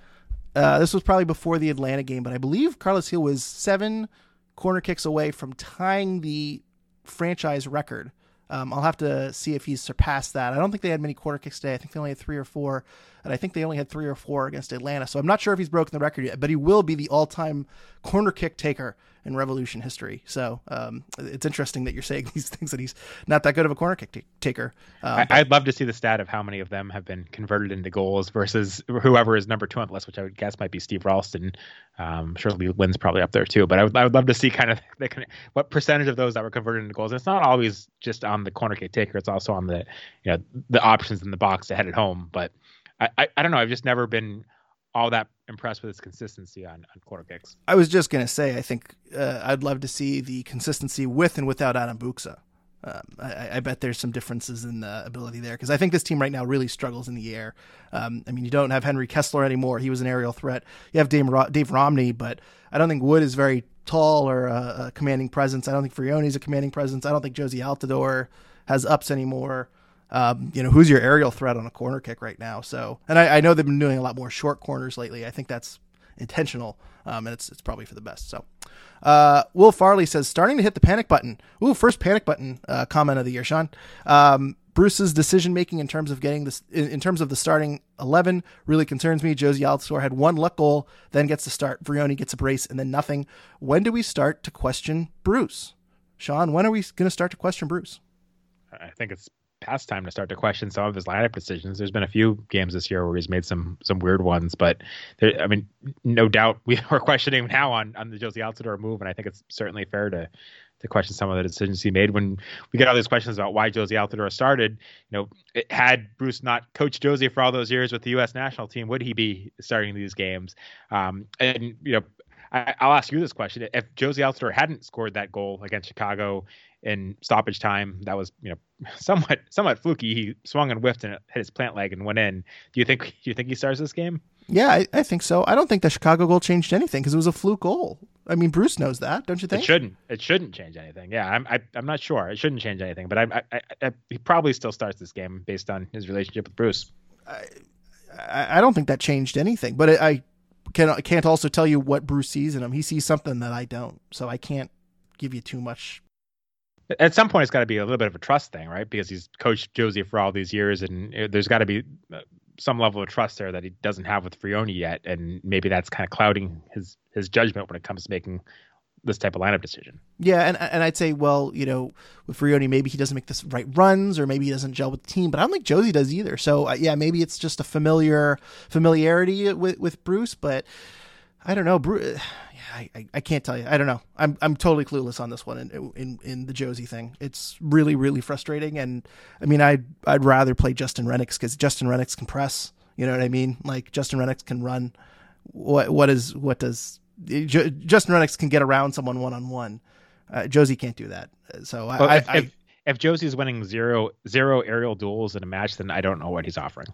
uh, this was probably before the Atlanta game, but I believe Carles Gil was seven corner kicks away from tying the franchise record um, I'll have to see if he's surpassed that. I don't think they had many quarter kicks today. I think they only had three or four, and I think they only had three or four against Atlanta. So I'm not sure if he's broken the record yet, but he will be the all-time corner kick taker in Revolution history. So um, it's interesting that you're saying (laughs) these things that he's not that good of a corner kick t- taker. Um, I, would love to see the stat of how many of them have been converted into goals versus whoever is number two on the list, which I would guess might be Steve Ralston. Um, surely Lynn's probably up there too, but I would, I would love to see kind of (laughs) the, what percentage of those that were converted into goals. And it's not always just on the corner kick taker; it's also on the you know the options in the box to head it home. But I, I, I don't know. I've just never been all that impressed with his consistency on, on corner kicks. I was just to say, I think uh, I'd love to see the consistency with and without Adam Buksa. Um, I, I, bet there's some differences in the ability there because I think this team right now really struggles in the air. Um, I mean, you don't have Henry Kessler anymore; he was an aerial threat. You have Dave, Dave Romney, but I don't think Wood is very tall or a, a commanding presence. I don't think Vrioni's a commanding presence. I don't think Jozy Altidore has ups anymore um, you know, who's your aerial threat on a corner kick right now? So, and I, I, know they've been doing a lot more short corners lately. I think that's intentional, um, and it's it's probably for the best. So, uh, Will Farley says starting to hit the panic button. Ooh, first panic button uh, comment of the year, Sean. Um, Bruce's decision making in terms of getting this in, in, terms of the starting eleven really concerns me. Jozy Altidore had one luck goal, then gets to start. Vrioni gets a brace, and then nothing. When do we start to question Bruce? Sean, when are we going to start to question Bruce? I think it's past time to start to question some of his lineup decisions. There's been a few games this year where he's made some some weird ones, but there, I mean, no doubt we (laughs) are questioning now on on the Jozy Altidore move, and I think it's certainly fair to to question some of the decisions he made. When we get all these questions about why Jozy Altidore started, you know, it, had Bruce not coached Jozy for all those years with the U.S. national team, would he be starting these games? Um, and you know, I, will ask you this question: If Jozy Altidore hadn't scored that goal against Chicago in stoppage time, that was you know (laughs) somewhat somewhat fluky. He swung and whiffed and hit his plant leg and went in. Do you think (laughs) do you think he starts this game? Yeah, I, I think so. I don't think the Chicago goal changed anything because it was a fluke goal. I mean, Bruce knows that, don't you think? It shouldn't. It shouldn't change anything. Yeah, I'm. I, am i am not sure. It shouldn't change anything. But I, I, I, he probably still starts this game based on his relationship with Bruce. I, I don't think that changed anything. But I can can't also tell you what Bruce sees in him. He sees something that I don't, so I can't give you too much. At some point, it's got to be a little bit of a trust thing, right? Because he's coached Jozy for all these years, and there's got to be uh, some level of trust there that he doesn't have with Vrioni yet, and maybe that's kind of clouding his his judgment when it comes to making this type of lineup decision. Yeah, and and I'd say, well, you know, with Vrioni, maybe he doesn't make the right runs, or maybe he doesn't gel with the team. But I don't think Jozy does either. So uh, yeah, maybe it's just a familiar familiarity with with Bruce. But I don't know, Bruce. (sighs) Yeah, I, I can't tell you. I don't know. I'm I'm totally clueless on this one in in, in the Jozy thing. It's really really frustrating. And I mean, I'd I'd rather play Justin Rennicks because Justin Rennicks can press. You know what I mean? Like Justin Rennicks can run. What what is what does Justin Rennicks can get around someone one on one. Jozy can't do that. So well, I, if, I, if, if Jozy's winning zero zero aerial duels in a match, then I don't know what he's offering.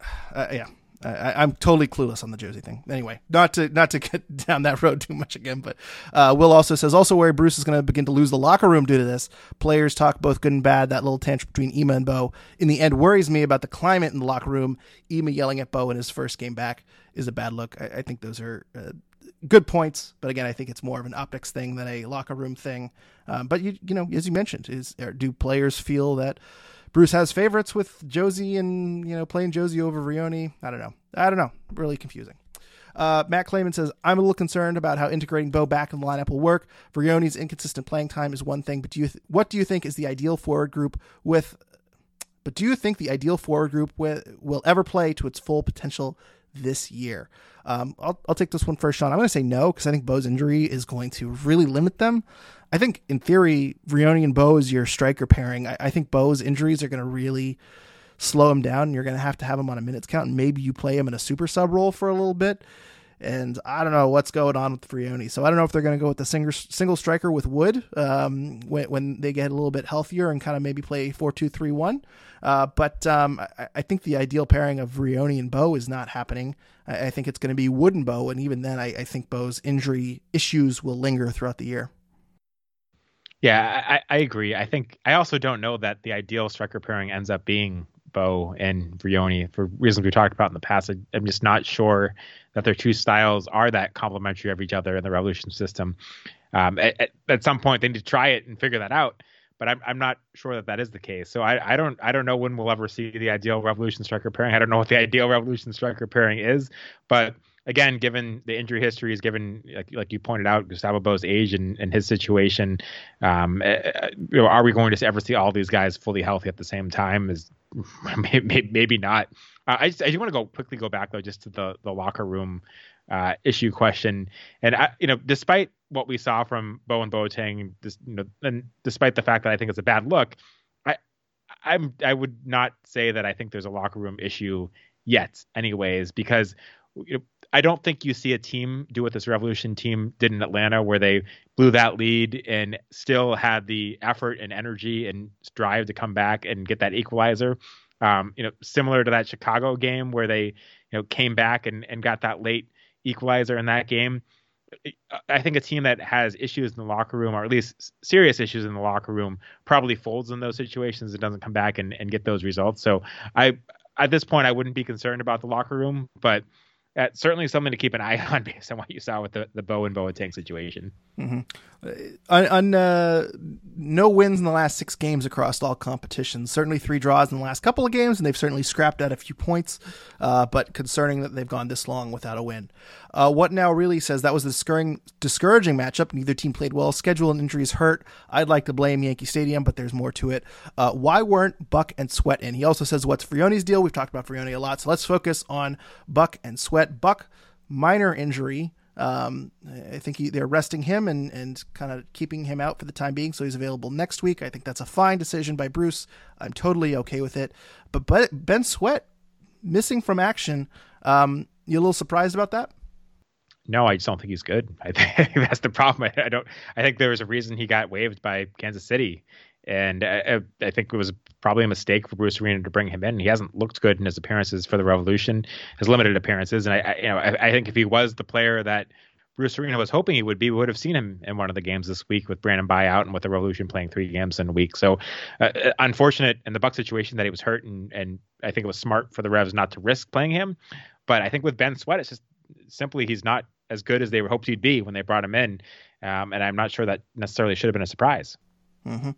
(sighs) Uh, yeah, I, am totally clueless on the Jozy thing. Anyway, not to not to (laughs) get down that road too much again, but uh, Will also says also where Bruce is going to begin to lose the locker room due to this. Players talk both good and bad. That little tantrum between Ema and Bou in the end worries me about the climate in the locker room. Ema yelling at Bou in his first game back is a bad look. I, I think those are uh, good points, but again, I think it's more of an optics thing than a locker room thing. Um, but you, you know, as you mentioned, is do players feel that Bruce has favorites with Jozy and you know playing Jozy over Vrioni? I don't know. I don't know. Really confusing. Uh, Matt Clayman says, I'm a little concerned about how integrating Bou back in the lineup will work. Vrioni's inconsistent playing time is one thing, but do you th- what do you think is the ideal forward group with? But do you think the ideal forward group with, will ever play to its full potential this year? Um, I'll, I'll take this one first, Sean. I'm going to say no because I think Bou's injury is going to really limit them. I think in theory, Vrioni and Bou is your striker pairing. I, I think Bou's injuries are going to really slow him down. And you're going to have to have him on a minutes count, and maybe you play him in a super sub role for a little bit. And I don't know what's going on with Vrioni. So I don't know if they're going to go with the single, single striker with Wood um, when, when they get a little bit healthier and kind of maybe play 4 2 3 1. Uh, but um, I, I, think the ideal pairing of Vrioni and Bou is not happening. I, I think it's going to be Wood and Bou. And even then, I, I, think Bou's injury issues will linger throughout the year. Yeah, I, agree. I think I also don't know that the ideal striker pairing ends up being Bou and Vrioni for reasons we talked about in the past. I, am just not sure that their two styles are that complementary of each other in the Revolution system. Um, at, at, some point, they need to try it and figure that out. But I'm I'm not sure that that is the case. So I, I don't I don't know when we'll ever see the ideal Revolution striker pairing. I don't know what the ideal Revolution striker pairing is, but again, given the injury histories, given like, like you pointed out, Gustavo Bou's age and, and his situation, um, uh, you know, are we going to ever see all these guys fully healthy at the same time? Is (laughs) maybe, maybe not. Uh, I just, I just want to go quickly go back though, just to the the locker room uh, issue question. And I, you know, despite what we saw from Bou and Boateng, you know, and despite the fact that I think it's a bad look, I I'm I would not say that I think there's a locker room issue yet, anyways, because you know, I don't think you see a team do what this Revolution team did in Atlanta, where they blew that lead and still had the effort and energy and drive to come back and get that equalizer. Um, you know, similar to that Chicago game where they, you know, came back and, and got that late equalizer in that game. I think a team that has issues in the locker room, or at least serious issues in the locker room, probably folds in those situations and doesn't come back and, and get those results. So I, at this point, I wouldn't be concerned about the locker room, but uh, certainly something to keep an eye (laughs) on based on what you saw with the, the Bou and Boateng situation. Mm-hmm. Uh, on, on uh, no wins in the last six games across all competitions. Certainly three draws in the last couple of games, and they've certainly scrapped out a few points. Uh, but concerning that they've gone this long without a win. Uh, what now really says that was a discouraging, discouraging matchup. Neither team played well. Schedule and injuries hurt. I'd like to blame Yankee Stadium, but there's more to it. Uh, why weren't Buck and Sweat in? He also says what's Vrioni's deal. We've talked about Vrioni a lot, so let's focus on Buck and Sweat. Buck minor injury. Um, I think he, they're resting him and, and kind of keeping him out for the time being, so he's available next week. I think that's a fine decision by Bruce. I'm totally okay with it. But, but Ben Sweat missing from action. Um, you a little surprised about that? No, I just don't think he's good. (laughs) I think that's the problem. I, I don't. I think there was a reason he got waived by Kansas City, and I, I, think it was probably a mistake for Bruce Arena to bring him in. He hasn't looked good in his appearances for the Revolution, his limited appearances, and I, I you know, I, think if he was the player that Bruce Arena was hoping he would be, we would have seen him in one of the games this week with Brandon Bye out and with the Revolution playing three games in a week. So, uh, uh, unfortunate in the Buck situation that he was hurt, and and I think it was smart for the Revs not to risk playing him. But I think with Ben Sweat, it's just simply he's not as good as they hoped he'd be when they brought him in, um, and I'm not sure that necessarily should have been a surprise. Mm-hmm.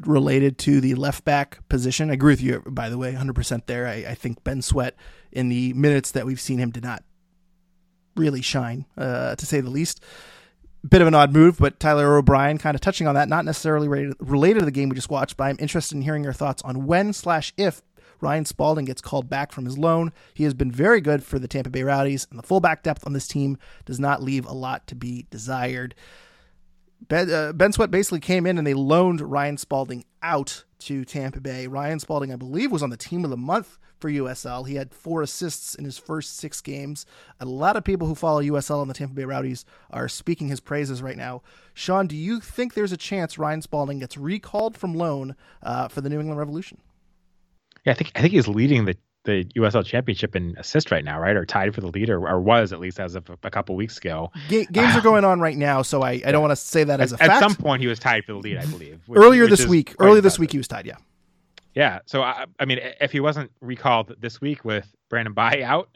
Related to the left back position, I agree with you. By the way, 100% there. I, I think Ben Sweat in the minutes that we've seen him did not really shine, uh, to say the least. Bit of an odd move, but Tyler O'Brien kind of touching on that, not necessarily related to the game we just watched, but I'm interested in hearing your thoughts on when slash if Ryan Spaulding gets called back from his loan. He has been very good for the Tampa Bay Rowdies, and the fullback depth on this team does not leave a lot to be desired. Ben, uh, ben Sweat basically came in and they loaned Ryan Spaulding out to Tampa Bay. Ryan Spaulding, I believe, was on the team of the month for USL. He had four assists in his first six games. A lot of people who follow USL and the Tampa Bay Rowdies are speaking his praises right now. Sean, do you think there's a chance Ryan Spaulding gets recalled from loan uh, for the New England Revolution? Yeah, I think I think he's leading the the USL Championship in assist right now, right? Or tied for the leader, or, was at least as of a couple weeks ago. Ga- games are um, going on right now, so I, I don't want to say that as a at, fact. At some point, he was tied for the lead, I believe. Which, earlier which this week, earlier this week, he was tied. Yeah. Yeah. So I, I mean, if he wasn't recalled this week with Brandon Bye out,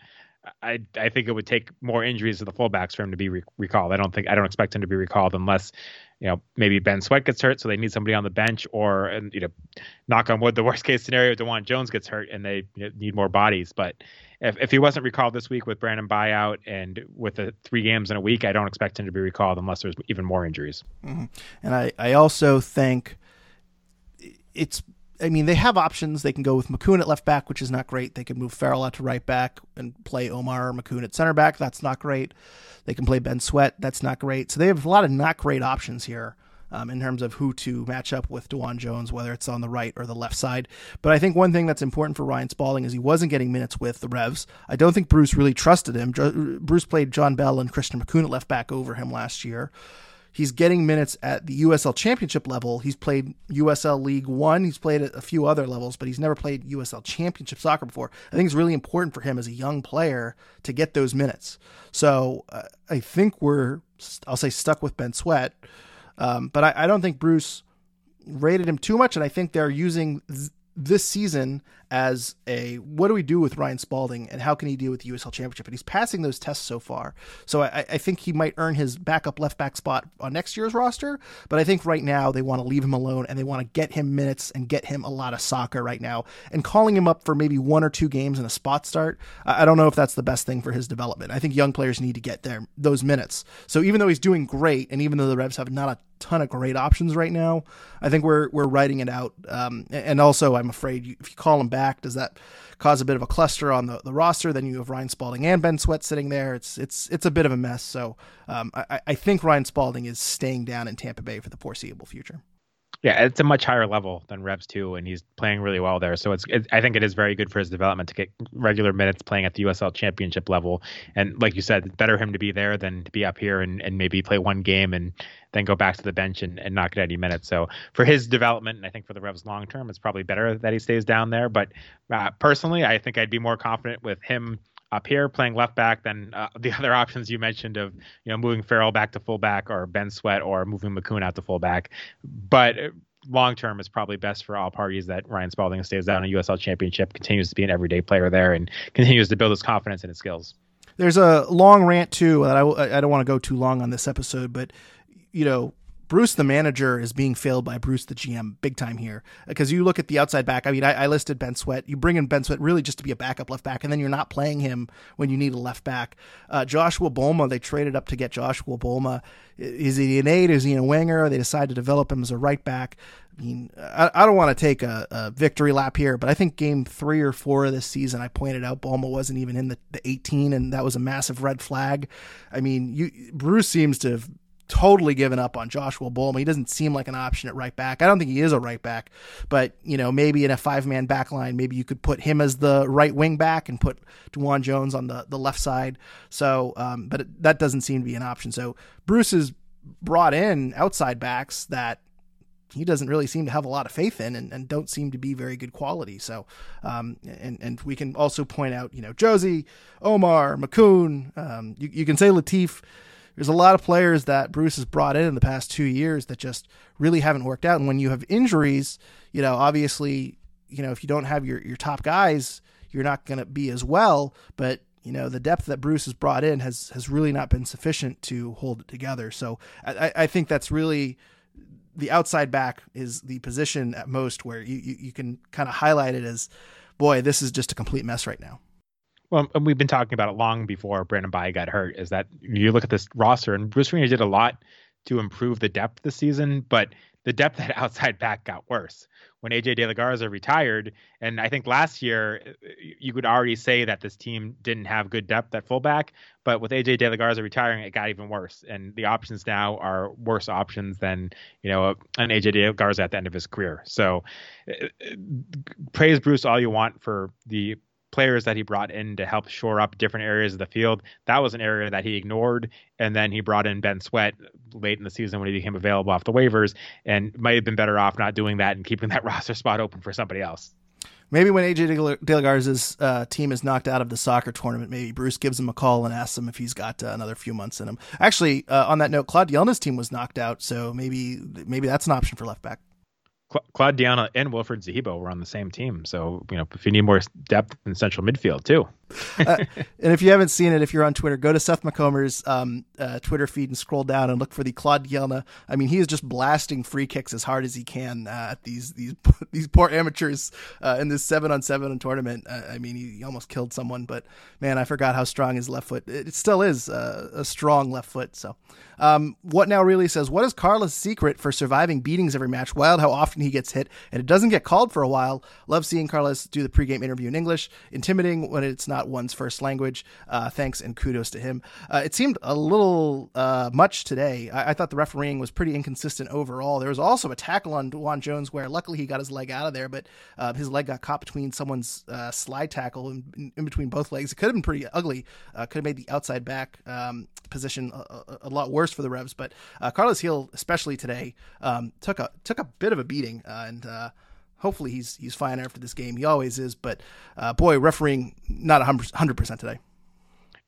I I think it would take more injuries to the fullbacks for him to be re- recalled. I don't think I don't expect him to be recalled unless you know maybe Ben Sweat gets hurt, so they need somebody on the bench, or and you know, knock on wood, the worst case scenario, DeJuan Jones gets hurt and they you know, need more bodies. But if if he wasn't recalled this week with Brandon Bye out and with the three games in a week, I don't expect him to be recalled unless there's even more injuries. Mm-hmm. And I I also think it's I mean, they have options. They can go with Makoun at left back, which is not great. They can move Farrell out to right back and play Omar or Makoun at center back. That's not great. They can play Ben Sweat. That's not great. So they have a lot of not great options here um, in terms of who to match up with DeJuan Jones, whether it's on the right or the left side. But I think one thing that's important for Ryan Spaulding is he wasn't getting minutes with the Revs. I don't think Bruce really trusted him. Bruce played John Bell and Christian Makoun at left back over him last year. He's getting minutes at the USL Championship level. He's played USL League One. He's played at a few other levels, but he's never played USL Championship soccer before. I think it's really important for him as a young player to get those minutes. So uh, I think we're, I'll say, stuck with Ben Sweat. Um, but I, I, don't think Bruce rated him too much, and I think they're using th- this season as a what do we do with Ryan Spaulding and how can he deal with the USL Championship? And he's passing those tests so far. So I, I, think he might earn his backup left back spot on next year's roster. But I think right now they want to leave him alone and they want to get him minutes and get him a lot of soccer right now. And calling him up for maybe one or two games and a spot start, I, don't know if that's the best thing for his development. I think young players need to get their those minutes. So even though he's doing great, and even though the Revs have not a ton of great options right now, I think we're we're writing it out. Um, and also, I'm afraid if you call him back, does that cause a bit of a cluster on the, the roster? Then you have Ryan Spaulding and Ben Sweat sitting there. It's it's it's a bit of a mess. So um, I, I think Ryan Spaulding is staying down in Tampa Bay for the foreseeable future. Yeah, it's a much higher level than Revs too, and he's playing really well there. So it's, it, I think it is very good for his development to get regular minutes playing at the USL Championship level. And like you said, better him to be there than to be up here and, and maybe play one game and then go back to the bench and, and not get any minutes. So for his development, and I think for the Revs long term, it's probably better that he stays down there. But uh, personally, I think I'd be more confident with him up here playing left back then uh, (laughs) the other options you mentioned of you know moving Farrell back to fullback or Ben Sweat or moving Makoun out to fullback. But uh, long term, it's probably best for all parties that Ryan Spaulding stays down in USL Championship, continues to be an everyday player there, and continues to build his confidence and his skills. There's a long rant too that I, I don't want to go too long on this episode, but you know Bruce the manager is being failed by Bruce the GM big time here because you look at the outside back. I mean, I, I, listed Ben Sweat. You bring in Ben Sweat really just to be a backup left back, and then you're not playing him when you need a left back. Uh, Joshua Bolma, they traded up to get Joshua Bolma. Is he an eight? Is he a winger? They decided to develop him as a right back. I mean, I, I don't want to take a, a, victory lap here, but I think game three or four of this season, I pointed out Bolma wasn't even in the, the 18, and that was a massive red flag. I mean, you Bruce seems to have totally given up on Joshua Bolma. He doesn't seem like an option at right back. I don't think he is a right back, but you know, maybe in a five man back line, maybe you could put him as the right wing back and put DeJuan Jones on the, the left side. So, um, but it, that doesn't seem to be an option. So Bruce has brought in outside backs that he doesn't really seem to have a lot of faith in and, and don't seem to be very good quality. So, um, and, and we can also point out, you know, Jozy, Omar, Makoun, um, you, you can say Latif, there's a lot of players that Bruce has brought in in the past two years that just really haven't worked out. And when you have injuries, you know, obviously, you know, if you don't have your, your top guys, you're not going to be as well. But you know, the depth that Bruce has brought in has has really not been sufficient to hold it together. So I, I think that's really the outside back is the position at most where you, you, you can kind of highlight it as, boy, this is just a complete mess right now. Well, and we've been talking about it long before Brandon Bye got hurt. Is that you look at this roster and Bruce Arena did a lot to improve the depth this season, but the depth at (laughs) outside back got worse when AJ De La Garza retired. And I think last year you could already say that this team didn't have good depth at fullback, but with AJ De La Garza retiring, it got even worse. And the options now are worse options than you know an AJ De La Garza at the end of his career. So uh, praise Bruce all you want for the players that he brought in to help shore up different areas of the field. That was an area that he ignored. And then he brought in Ben Sweat late in the season when he became available off the waivers and might have been better off not doing that and keeping (laughs) that roster spot open for somebody else. Maybe when AJ De uh, team is knocked out of the soccer tournament, maybe Bruce gives him a call and asks him if he's got uh, another few months in him. Actually, uh, on that note, Claude Dielna's team was knocked out, so maybe maybe that's an option for left back. Claude Dielna and Wilfried Zahibo were on the same team. So, you know, if you need more depth in central midfield, too. Uh, and if you haven't seen it, if you're on Twitter, go to Seth Macomber's um, uh, Twitter feed and scroll down and look for the Claude Dielna. I mean, he is just blasting free kicks as hard as he can uh, at these these (laughs) these poor amateurs uh, in this seven on seven tournament. Uh, I mean, he, he, almost killed someone, but man, I forgot how strong his left foot. It, still is uh, a strong left foot. So, um, what now really says, what is Carlos' secret for surviving beatings every match? Wild how often he gets hit, and it doesn't get called for a while. Love seeing Carlos do the pregame interview in English. Intimidating when it's not one's first language. Uh, thanks and kudos to him. Uh, it seemed a little uh, much today. I-, I, thought the refereeing was pretty inconsistent overall. There was also a tackle on DeJuan Jones where luckily he got his leg out of there, but uh, his leg got caught between someone's uh, slide tackle in, in, between both legs. It could have been pretty ugly. Could have made the outside back um, position a, a, lot worse for the Revs. But Carlos Gil, especially today, um, took a took a bit of a beating and hopefully he's he's fine after this game. He always is, but uh, boy, refereeing not hundred percent today.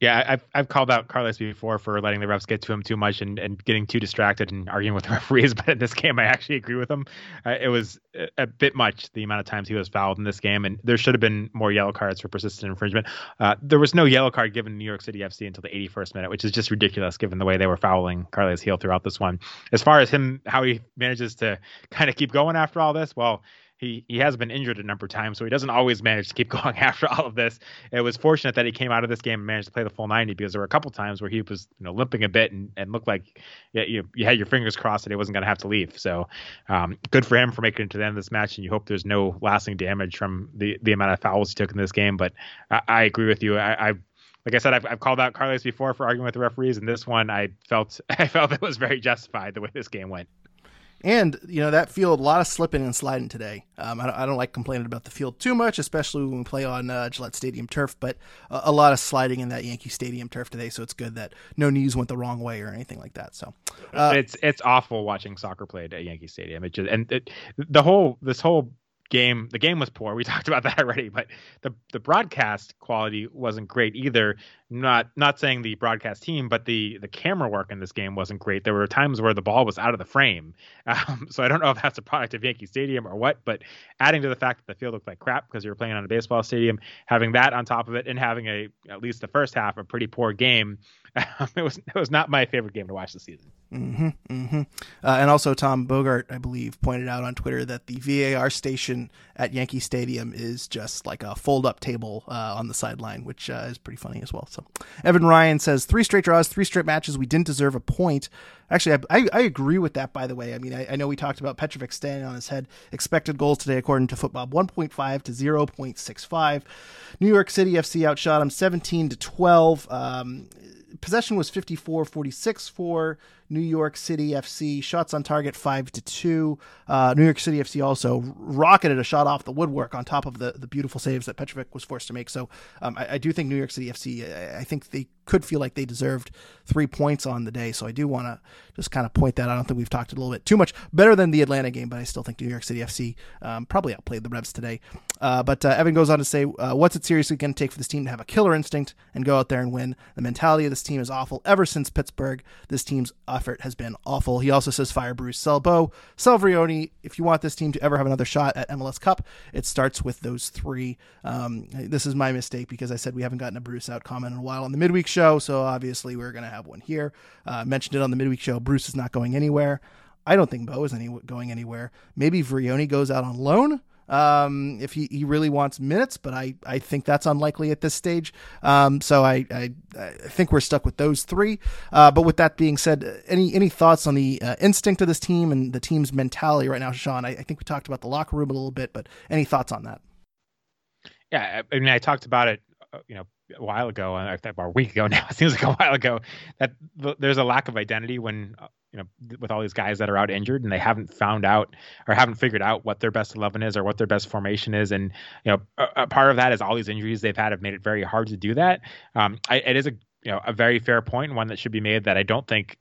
Yeah, I've I've called out Carlos before for letting the refs get to him too much and, and getting too distracted and arguing with the (laughs) referees. But in this game, I actually agree with him. Uh, it was a, bit much the amount of times he was fouled in this game, and there should have been more yellow cards for persistent infringement. Uh, there was no yellow card given New York City FC until the 81st minute, which is just ridiculous given the way they were fouling Carlos Gil throughout this one. As far as him, how he manages to kind of keep going after all this, well he he has been injured a number of times, so he doesn't always manage to keep (laughs) going after all of this. It was fortunate that he came out of this game and managed to play the full 90 because there were a couple times where he was you know limping a bit and, and looked like you you had your fingers crossed that he wasn't going to have to leave. So um, good for him for making it to the end of this match, and you hope there's no lasting damage from the the amount of fouls he took in this game. But I, I agree with you. I, I like I said, I've, I've called out Carlos before for arguing with the referees, and this one I felt (laughs) I felt it was very justified the way this game went. And you know that field, a lot of slipping and sliding today. Um, I, don't, I, don't, like complaining about the field too much, especially when we play on uh, Gillette Stadium turf. But a, a, lot of sliding in that Yankee Stadium turf today, so it's good that no knees went the wrong way or anything like that. So uh, it's it's awful watching soccer played at Yankee Stadium. It just and it, the whole this whole game the game was poor we (laughs) talked about that already but the the broadcast quality wasn't great either not not saying the broadcast team but the the camera work in this game wasn't great there were times where the ball was out of the frame (laughs) um, so i don't know if that's a product of yankee stadium or what but adding to the fact that the field looked like crap because you were playing on a baseball stadium having that on top of it and having a at least the first half a pretty poor game (laughs) it was it was not my favorite game to watch this season. Mm-hmm, mm-hmm. Uh, and also, Tom Bogart, I believe, pointed out on Twitter that the VAR station at Yankee Stadium is just like a fold-up table uh, on the sideline, which uh, is pretty funny as well. So, Evan Ryan says three straight draws, three straight matches. We didn't deserve a point. Actually, I, I, I agree with that. By the way, I mean I, I, know we talked about Petrovic standing on his head. Expected goals today, according to Football, 1.5 to 0.65. New York City FC outshot him 17 to 12. Um, possession was 54 46 for New York City FC. Shots on target five to two. Uh, New York City FC also rocketed a shot off the woodwork on top of the, the beautiful saves that Petrovic was forced to make. So um, I, I, do think New York City FC. I, I, think they could feel like they deserved three points on the day. So I do want to just kind of point that. I don't think we've talked a little bit too much better than the Atlanta game, but I still think New York City FC um, probably outplayed the Revs today. Uh, but uh, Evan goes on to say, uh, "What's it seriously going to take for this team to have a killer instinct and go out there and win? The mentality of this team is awful. Ever since Pittsburgh, this team's effort has been awful." He also says, "Fire Bruce, sell Bou, sell Vrioni. If you want this team to ever have another shot at MLS Cup, it starts with those three. Um, this is my mistake because I said we haven't gotten a Bruce out comment in a while on the midweek show, so obviously we're going to have one here. Uh, mentioned it on the midweek show. Bruce is not going anywhere. I don't think Bou is any going anywhere. Maybe Vrioni goes out on loan um, if he, he really wants minutes, but I, I think that's unlikely at this stage. Um, so I, I, I think we're stuck with those three. Uh, but with that being said, any any thoughts on the uh, instinct of this team and the team's mentality right now, Sean? I, I think we talked about the locker room a little bit, but any thoughts on that? Yeah, I mean, I talked about it, uh, you know, a while ago, about a week ago (laughs) now. It seems like a while ago that there's a lack of identity when uh, you know, with all these guys that are out injured and they haven't found out or haven't figured out what their best 11 is or what their best formation is. And, you know, a, a part of that is all these injuries they've had have made it very hard to do that. Um, I, it is a, you know, a very fair point, one that should be made that I don't think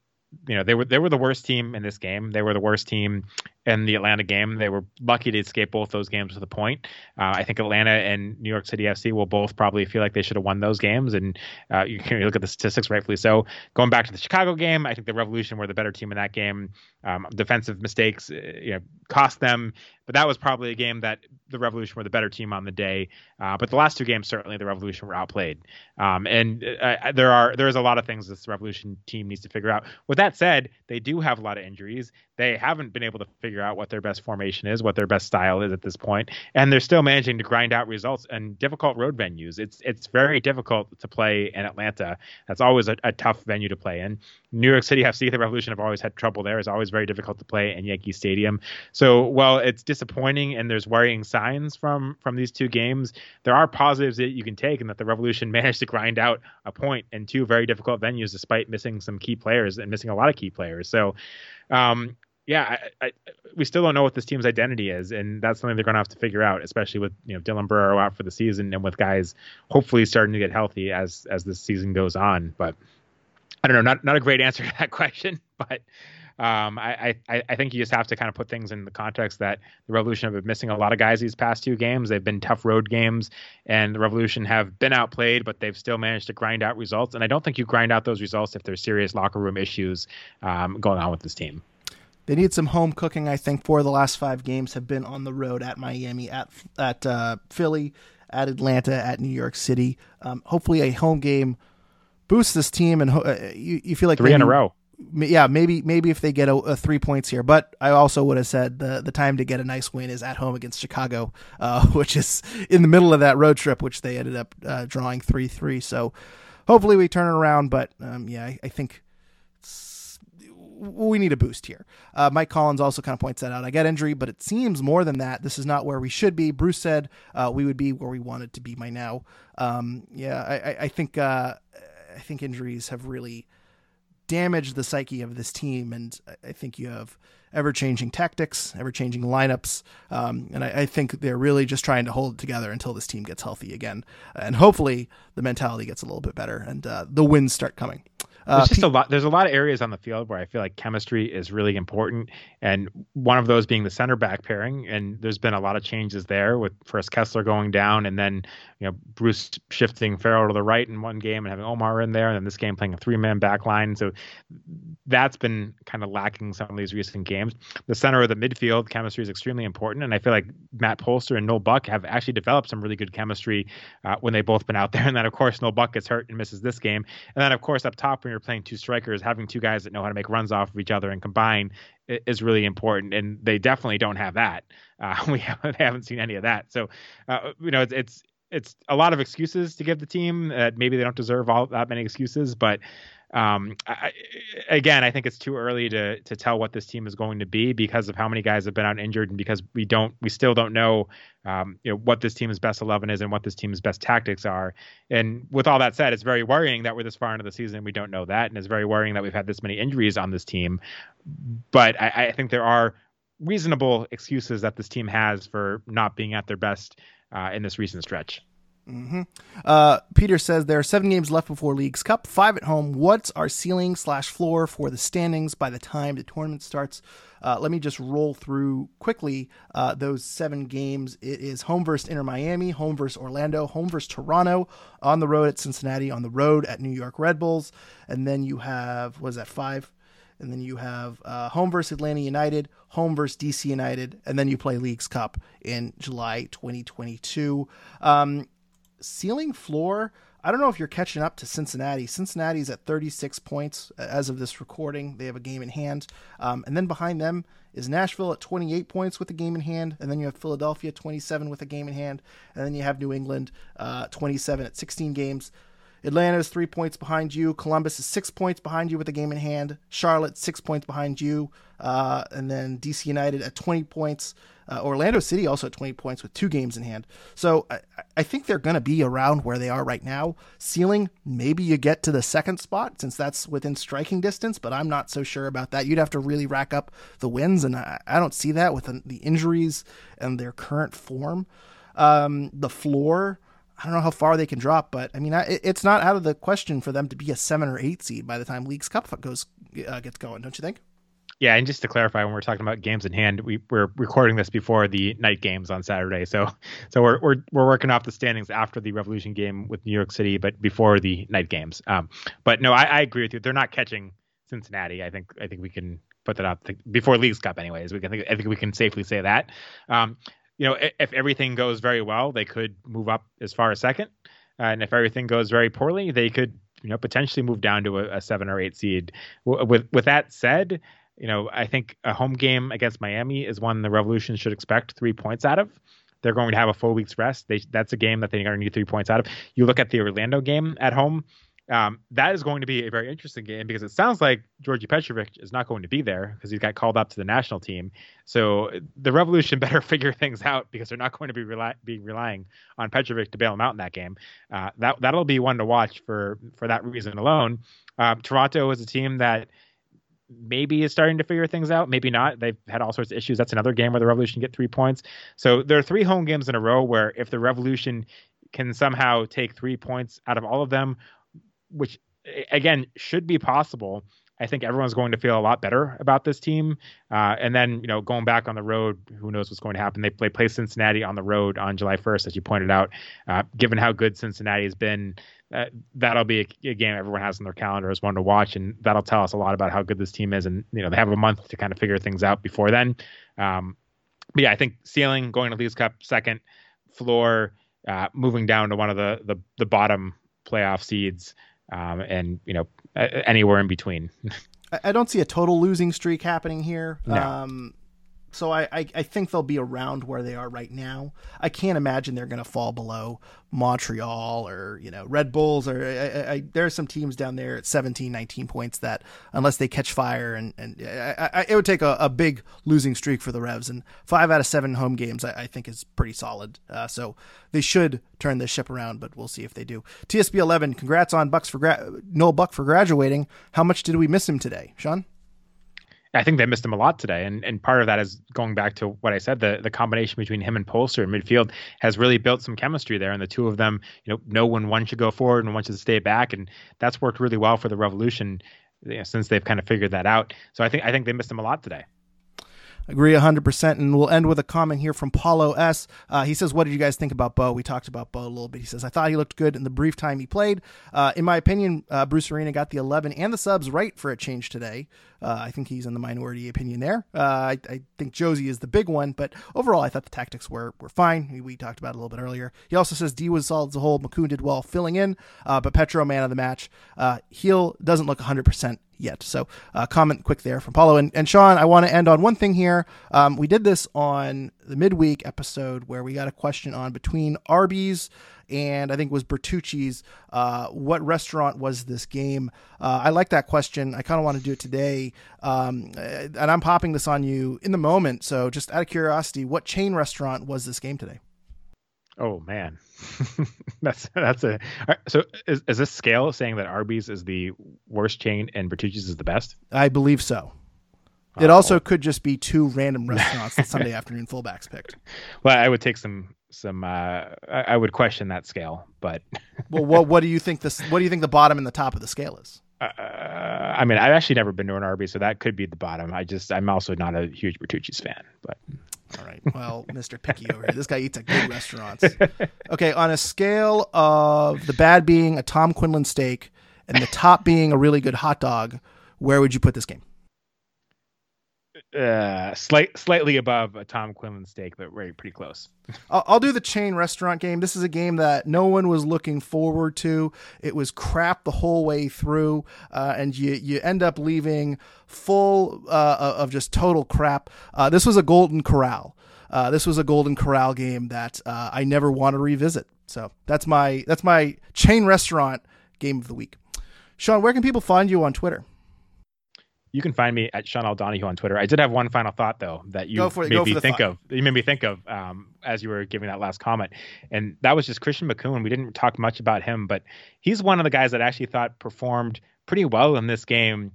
you know they were they were the worst team in this game. They were the worst team in the Atlanta game. They were lucky to escape both those games with a point. Uh, I think Atlanta and New York City FC will both probably feel like they should have won those games. And uh, you can (laughs) look at the statistics, rightfully so. Going back to the Chicago game, I think the Revolution were the better team in that game. Um, defensive mistakes, uh, you know, cost them. But that was probably a game that the Revolution were the better team on the day. Uh, but the last two games, certainly the Revolution were outplayed. Um, and uh, there are there's a lot of things this Revolution team needs to figure out. With that said, they do have a lot of injuries. They haven't been able to figure out what their best formation is, what their best style is at this point, and they're still managing to grind out results in difficult road venues. It's it's very difficult to play in Atlanta. That's always a, a tough venue to play in. New York City FC, the Revolution have always had trouble there. It's always very difficult to play in Yankee Stadium. So while it's disappointing and there's worrying signs from from these two games, there are positives that you can take, and that the Revolution (laughs) managed to grind out a point in two very difficult venues despite missing some key players and missing a lot of key players. So. Um, yeah, I, I, we still don't know what this team's identity is, and that's something they're going to have to figure out, especially with you know Dylan Borrero out for the season and with guys hopefully starting to get healthy as as the season goes on. But I don't know, not not a great answer (laughs) to that question, but um, I, I, I think you just have to kind of put things in the context that the Revolution have been missing a lot of guys these past two games. They've been tough road games, and the Revolution have been outplayed, but they've still managed to grind out results. And I don't think you grind out those results if there's serious locker room issues um, going on with this team. They need some home cooking. I think four of the last five games have been on the road at Miami, at at uh, Philly, at Atlanta, at New York City. Um, hopefully, a home game boosts this team, and uh, you, you feel like three maybe, in a row. Yeah, maybe maybe if they get a, a, three points here, but I also would have said the the time to get a nice win is at home against Chicago, uh, (laughs) which is in the middle of that road trip, which they ended up uh, drawing three three. So hopefully we turn it around. But um, yeah, I, I think we need a boost here. Uh, Mike Collins also kind of points that out. I got injury, but it seems more than that. This is not where we should be. Bruce said uh, we would be where we wanted to be by now. Um, yeah, I, I think uh, I think injuries have really damaged the psyche of this team, and I think you have ever changing tactics, ever changing lineups, um, and I, I, think they're really just trying to hold it together until this team gets healthy again, and hopefully the mentality gets a little bit better and uh, the wins start coming. Uh, there's just a lot. There's a lot of areas on the field where I feel like chemistry is really important, and one of those being the center back pairing. And there's been a lot of changes there with first Kessler going down, and then you know Bruce shifting Farrell to the right in one game and having Omar in there, and then this game playing a three man back line. So that's been kind of lacking some of these recent games. The center of the midfield chemistry is extremely important, and I feel like Matt Polster and Noel Buck have actually developed some really good chemistry uh, when they've both been out there. (laughs) And then of course Noel Buck gets hurt and misses this game, and then of course up top when you're playing two strikers, having two guys that know how to make runs off of each other and combine is really important, and they definitely don't have that. (laughs) Uh, we haven't, haven't seen any of that. So, uh, you know, it's, it's it's a lot of excuses to give the team. Uh, maybe they don't deserve all that many excuses, but Um, I, again, I think it's too early to to tell what this team is going to be because of how many guys have been out injured and because we don't we still don't know um, you know what this team's best 11 is and what this team's best tactics are. And with all that said, it's very worrying that we're this far into the season and we don't know that, and it's very worrying that we've had this many injuries on this team. But I, I think there are reasonable excuses that this team has for not being at their best uh, in this recent stretch. Mm-hmm. Uh, Peter says there are seven games left before Leagues Cup, five at home. What's our ceiling slash floor for the standings by the time the tournament starts? Uh, let me just roll through quickly uh, those seven games. It is home versus Inter Miami, home versus Orlando, home versus Toronto, on the road at Cincinnati, on the road at New York Red Bulls, and then you have was that five? and then you have uh, home versus Atlanta United, home versus DC United, and then you play Leagues Cup in July 2022. Um, ceiling floor. I don't know if you're catching up to Cincinnati. Cincinnati's at 36 points as of this recording. They have a game in hand. Um, and then behind them is Nashville at 28 points with a game in hand. And then you have Philadelphia 27 with a game in hand. And then you have New England uh, 27 at 16 games. Atlanta is three points behind you. Columbus is six points behind you with a game in hand. Charlotte, six points behind you. Uh, and then DC United at 20 points. Uh, Orlando City also at 20 points with two games in hand. So I, I think they're going to be around where they are right now. Ceiling, maybe you get to the second spot since that's within striking distance, but I'm not so sure about that. You'd have to really rack up the wins, and I, I don't see that with the injuries and their current form. Um, the floor. I don't know how far they can drop, but I mean, it's not out of the question for them to be a seven or eight seed by the time Leagues Cup goes uh, gets going, don't you think? Yeah, and just to clarify, when we're talking about games in hand, we, we're recording this before the night games on Saturday. So, so we're we're we're working off the standings after the Revolution game with New York City, but before the night games. Um, but no, I, I agree with you. They're not catching Cincinnati. I think I think we can put that up before Leagues Cup, anyways. We can think I think we can safely say that. Um, you know, if, everything goes very well, they could move up as far as second, and if everything goes very poorly, they could you know potentially move down to a, a seven or eight seed. With with that said you know, I think a home game against Miami is one the Revolution should expect three points out of. They're going to have a full week's rest. They, that's a game that they're going to need three points out of. You look at the Orlando game at home. Um, that is going to be a very interesting game because it sounds like Djordje Petrovic is not going to be there because he's got called up to the national team. So the Revolution (laughs) better figure things out because they're not going to be, rely- relying on Petrovic to bail them out in that game. Uh, that that'll be one to watch for for that reason alone. Um, Toronto is a team that maybe is starting to figure things out. Maybe not. They've had all sorts of issues. That's another game where the Revolution get three points. So there are three home games in a row where if the Revolution can somehow take three points out of all of them, which again should be possible. I think everyone's going to feel a lot better about this team. Uh, and then, you know, going back on the road, who knows what's going to happen? They play, play Cincinnati on the road on July 1st, as you pointed out. Uh, given how good Cincinnati has been, uh, that'll be a, a, game everyone has on their calendar as one to watch, and that'll tell us a lot about how good this team is. And you know, they have a month to kind of figure things out before then. Um, but yeah, I think ceiling going to Leagues Cup second, floor uh, moving down to one of the the, the bottom playoff seeds, um, and you know anywhere in between. (laughs) I don't see a total losing streak happening here. No. Um, so I, I, I, think they'll be around where they are right now. I can't imagine they're going to fall below Montreal or you know Red Bulls or I, I, there are some teams down there at 17, 19 points that unless they catch fire and and it would take a, a, big losing streak for the Revs and five out of seven home games I, think is pretty solid. Uh, so they should turn this ship around, but we'll see if they do. TSB 11, congrats on Bucks for gra- Noel Buck for graduating. How much did we miss him today, Sean? I think they missed him a lot today, and and part of that is going back to what I said. The the combination between him and Polster in midfield has really built some chemistry there, and the two of them, you know, know when one should go forward and one should stay back, and that's worked really well for the Revolution you know, since they've kind of figured that out. So I think I think they missed him a lot today. Agree 100%. And we'll end with a comment here from Paulo S. Uh, he says, What did you guys think about Bou? We talked about Bou a little bit. He says, I thought he looked good in the brief time he played. Uh, in my opinion, uh, Bruce Arena got the 11 and the subs right for a change today. Uh, I think he's in the minority opinion there. Uh, I, I, think Jozy is the big one, but overall, I thought the tactics were, were fine. We, we talked about it a little bit earlier. He also says D was solid as a whole. Makoun did well filling in, uh, but Petro, man of the match. Gil doesn't look 100% yet. So, uh, comment quick there from Paulo and, and Sean. I want to end on one thing here. Um, we did this on the midweek episode where we got a question on between Arby's and I think it was Bertucci's. Uh, what restaurant was this game? Uh, I like that question. I kind of want to do it today, um, and I'm popping this on you in the moment. So, just out of curiosity, what chain restaurant was this game today? Oh man, (laughs) that's that's a so is, is this scale saying that Arby's is the worst chain and Bertucci's is the best? I believe so. It also could just be two random restaurants that Sunday (laughs) afternoon fullbacks picked. Well, I would take some some. Uh, I, I would question that scale, but (laughs) well, what what do you think this? What do you think the bottom and the top of the scale is? Uh, I mean, I've actually never been to an Arby's, so that could be the bottom. I just I'm also not a huge Bertucci's fan, but. All right. (laughs) Well, Mr. Picky over here. This guy eats at good restaurants. (laughs) Okay, on a scale of the bad being a Tom Quinlan steak and the top being a really good hot dog, where would you put this game? Uh, slight, slightly above a Tom Quinlan steak, but very pretty close. (laughs) I'll, I'll, do the chain restaurant game. This is a game that no one was looking forward to. It was crap the whole way through, uh, and you you end up leaving full uh, of just total crap. Uh, this was a Golden Corral. Uh, this was a Golden Corral game that I never want to revisit. So that's my that's my chain restaurant game of the week. Sean, where can people find you on Twitter? You can find me at Sean L. Donahue on Twitter. I did have one final thought though that you made me think thought. of. You made me think of um, as you were giving that last comment, and that was just Christian Makoun. We didn't talk much about him, but he's one of the guys that actually thought performed pretty well in this game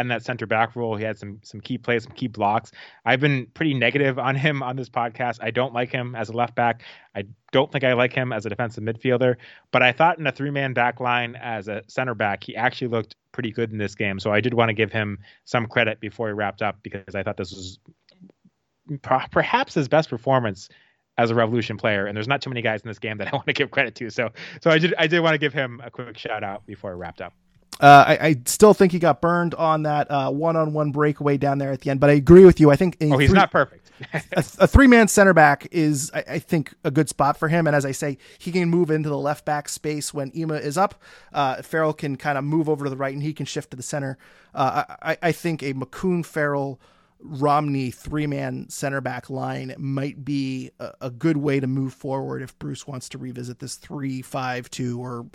and that center back role. He had some some key plays, some key blocks. I've been pretty negative on him on this podcast. I don't like him as a left back. I don't think I like him as a defensive midfielder. But I thought in a three man back line as a center back, he actually looked pretty good in this game. So I did want to give him some credit before he wrapped up because I thought this was perhaps his best performance as a revolution player and there's not too many guys in this game that I (laughs) want to give credit to so so I did I did want to give him a quick shout out before I wrapped up uh, I, I, still think he got burned on that uh, one-on-one breakaway down there at the end, but I agree with you. I think oh, he's three, not perfect. (laughs) a, a, three-man center back is, I, I, think, a good spot for him. And as I say, he can move into the left back space when Ema is up. Uh, Farrell can kind of move over to the right, and he can shift to the center. Uh, I, I, think a Makoun Farrell. Romney three man center back line might be a, a, good way to move forward if Bruce wants to revisit this three five two or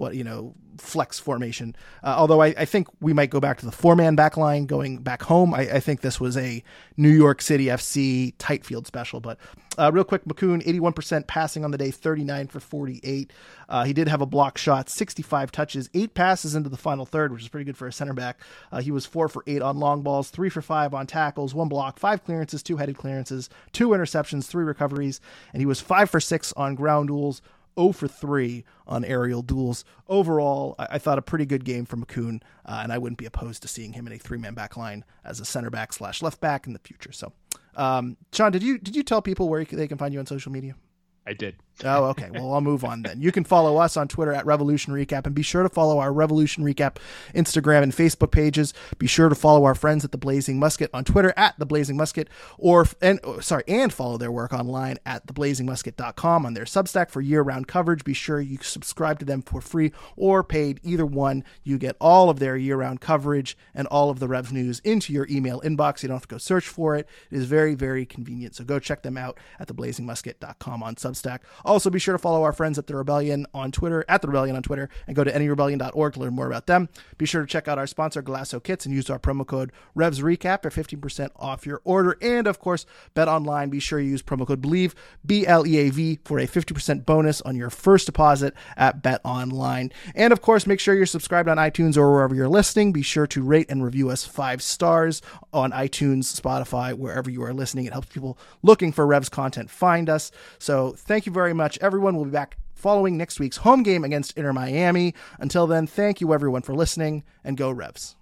what you know flex formation. Uh, although I, I, think we might go back to the four man back line going back home. I, I, think this was a New York City FC tight field special. But uh, real quick, Makoun, 81% passing on the day, 39 for 48. Uh, he did have a block shot, 65 touches, eight passes into the final third, which is pretty good for a center back. Uh, he was four for eight on long balls, three for five on tackles, one block, five clearances, two headed clearances, two interceptions, three recoveries, and he was five for six on ground duels 0 for 3 on aerial duels. Overall, I, I thought a pretty good game for Makoun, uh, and I wouldn't be opposed to seeing him in a three man back line as a center back slash left back in the future. So, um, Sean, did you did you tell people where they can find you on social media? I did. Oh, okay. Well, I'll move on then. You can follow us on Twitter at Revolution Recap and be sure to follow our Revolution Recap Instagram and Facebook pages. Be sure to follow our friends at the Blazing Musket on Twitter at the Blazing Musket or and oh, sorry, and follow their work online at theblazingmusket.com on their Substack for year-round coverage. Be sure you subscribe to them for free or paid, either one. You get all of their year-round coverage and all of the Revs news into your email inbox. You don't have to go search for it. It is very very convenient. So go check them out at theblazingmusket.com on Substack. Also, be sure to follow our friends at The Rebellion on Twitter, at The Rebellion on Twitter, and go to nerebellion.org to learn more about them. Be sure to check out our sponsor, Golaco Kits, and use our promo code RevsRecap for 15% off your order. And, of course, Bet Online. Be sure you use promo code BELIEVE, B L E A V, for a 50% bonus on your first deposit at Bet Online. And, of course, make sure you're subscribed on iTunes or wherever you're listening. Be sure to rate and review us five stars on iTunes, Spotify, wherever you are listening. It helps people looking for Revs content find us. So, thank you very much, everyone everyone. We'll be back following next week's home game against Inter Miami. Until then, thank you everyone for listening and go Revs.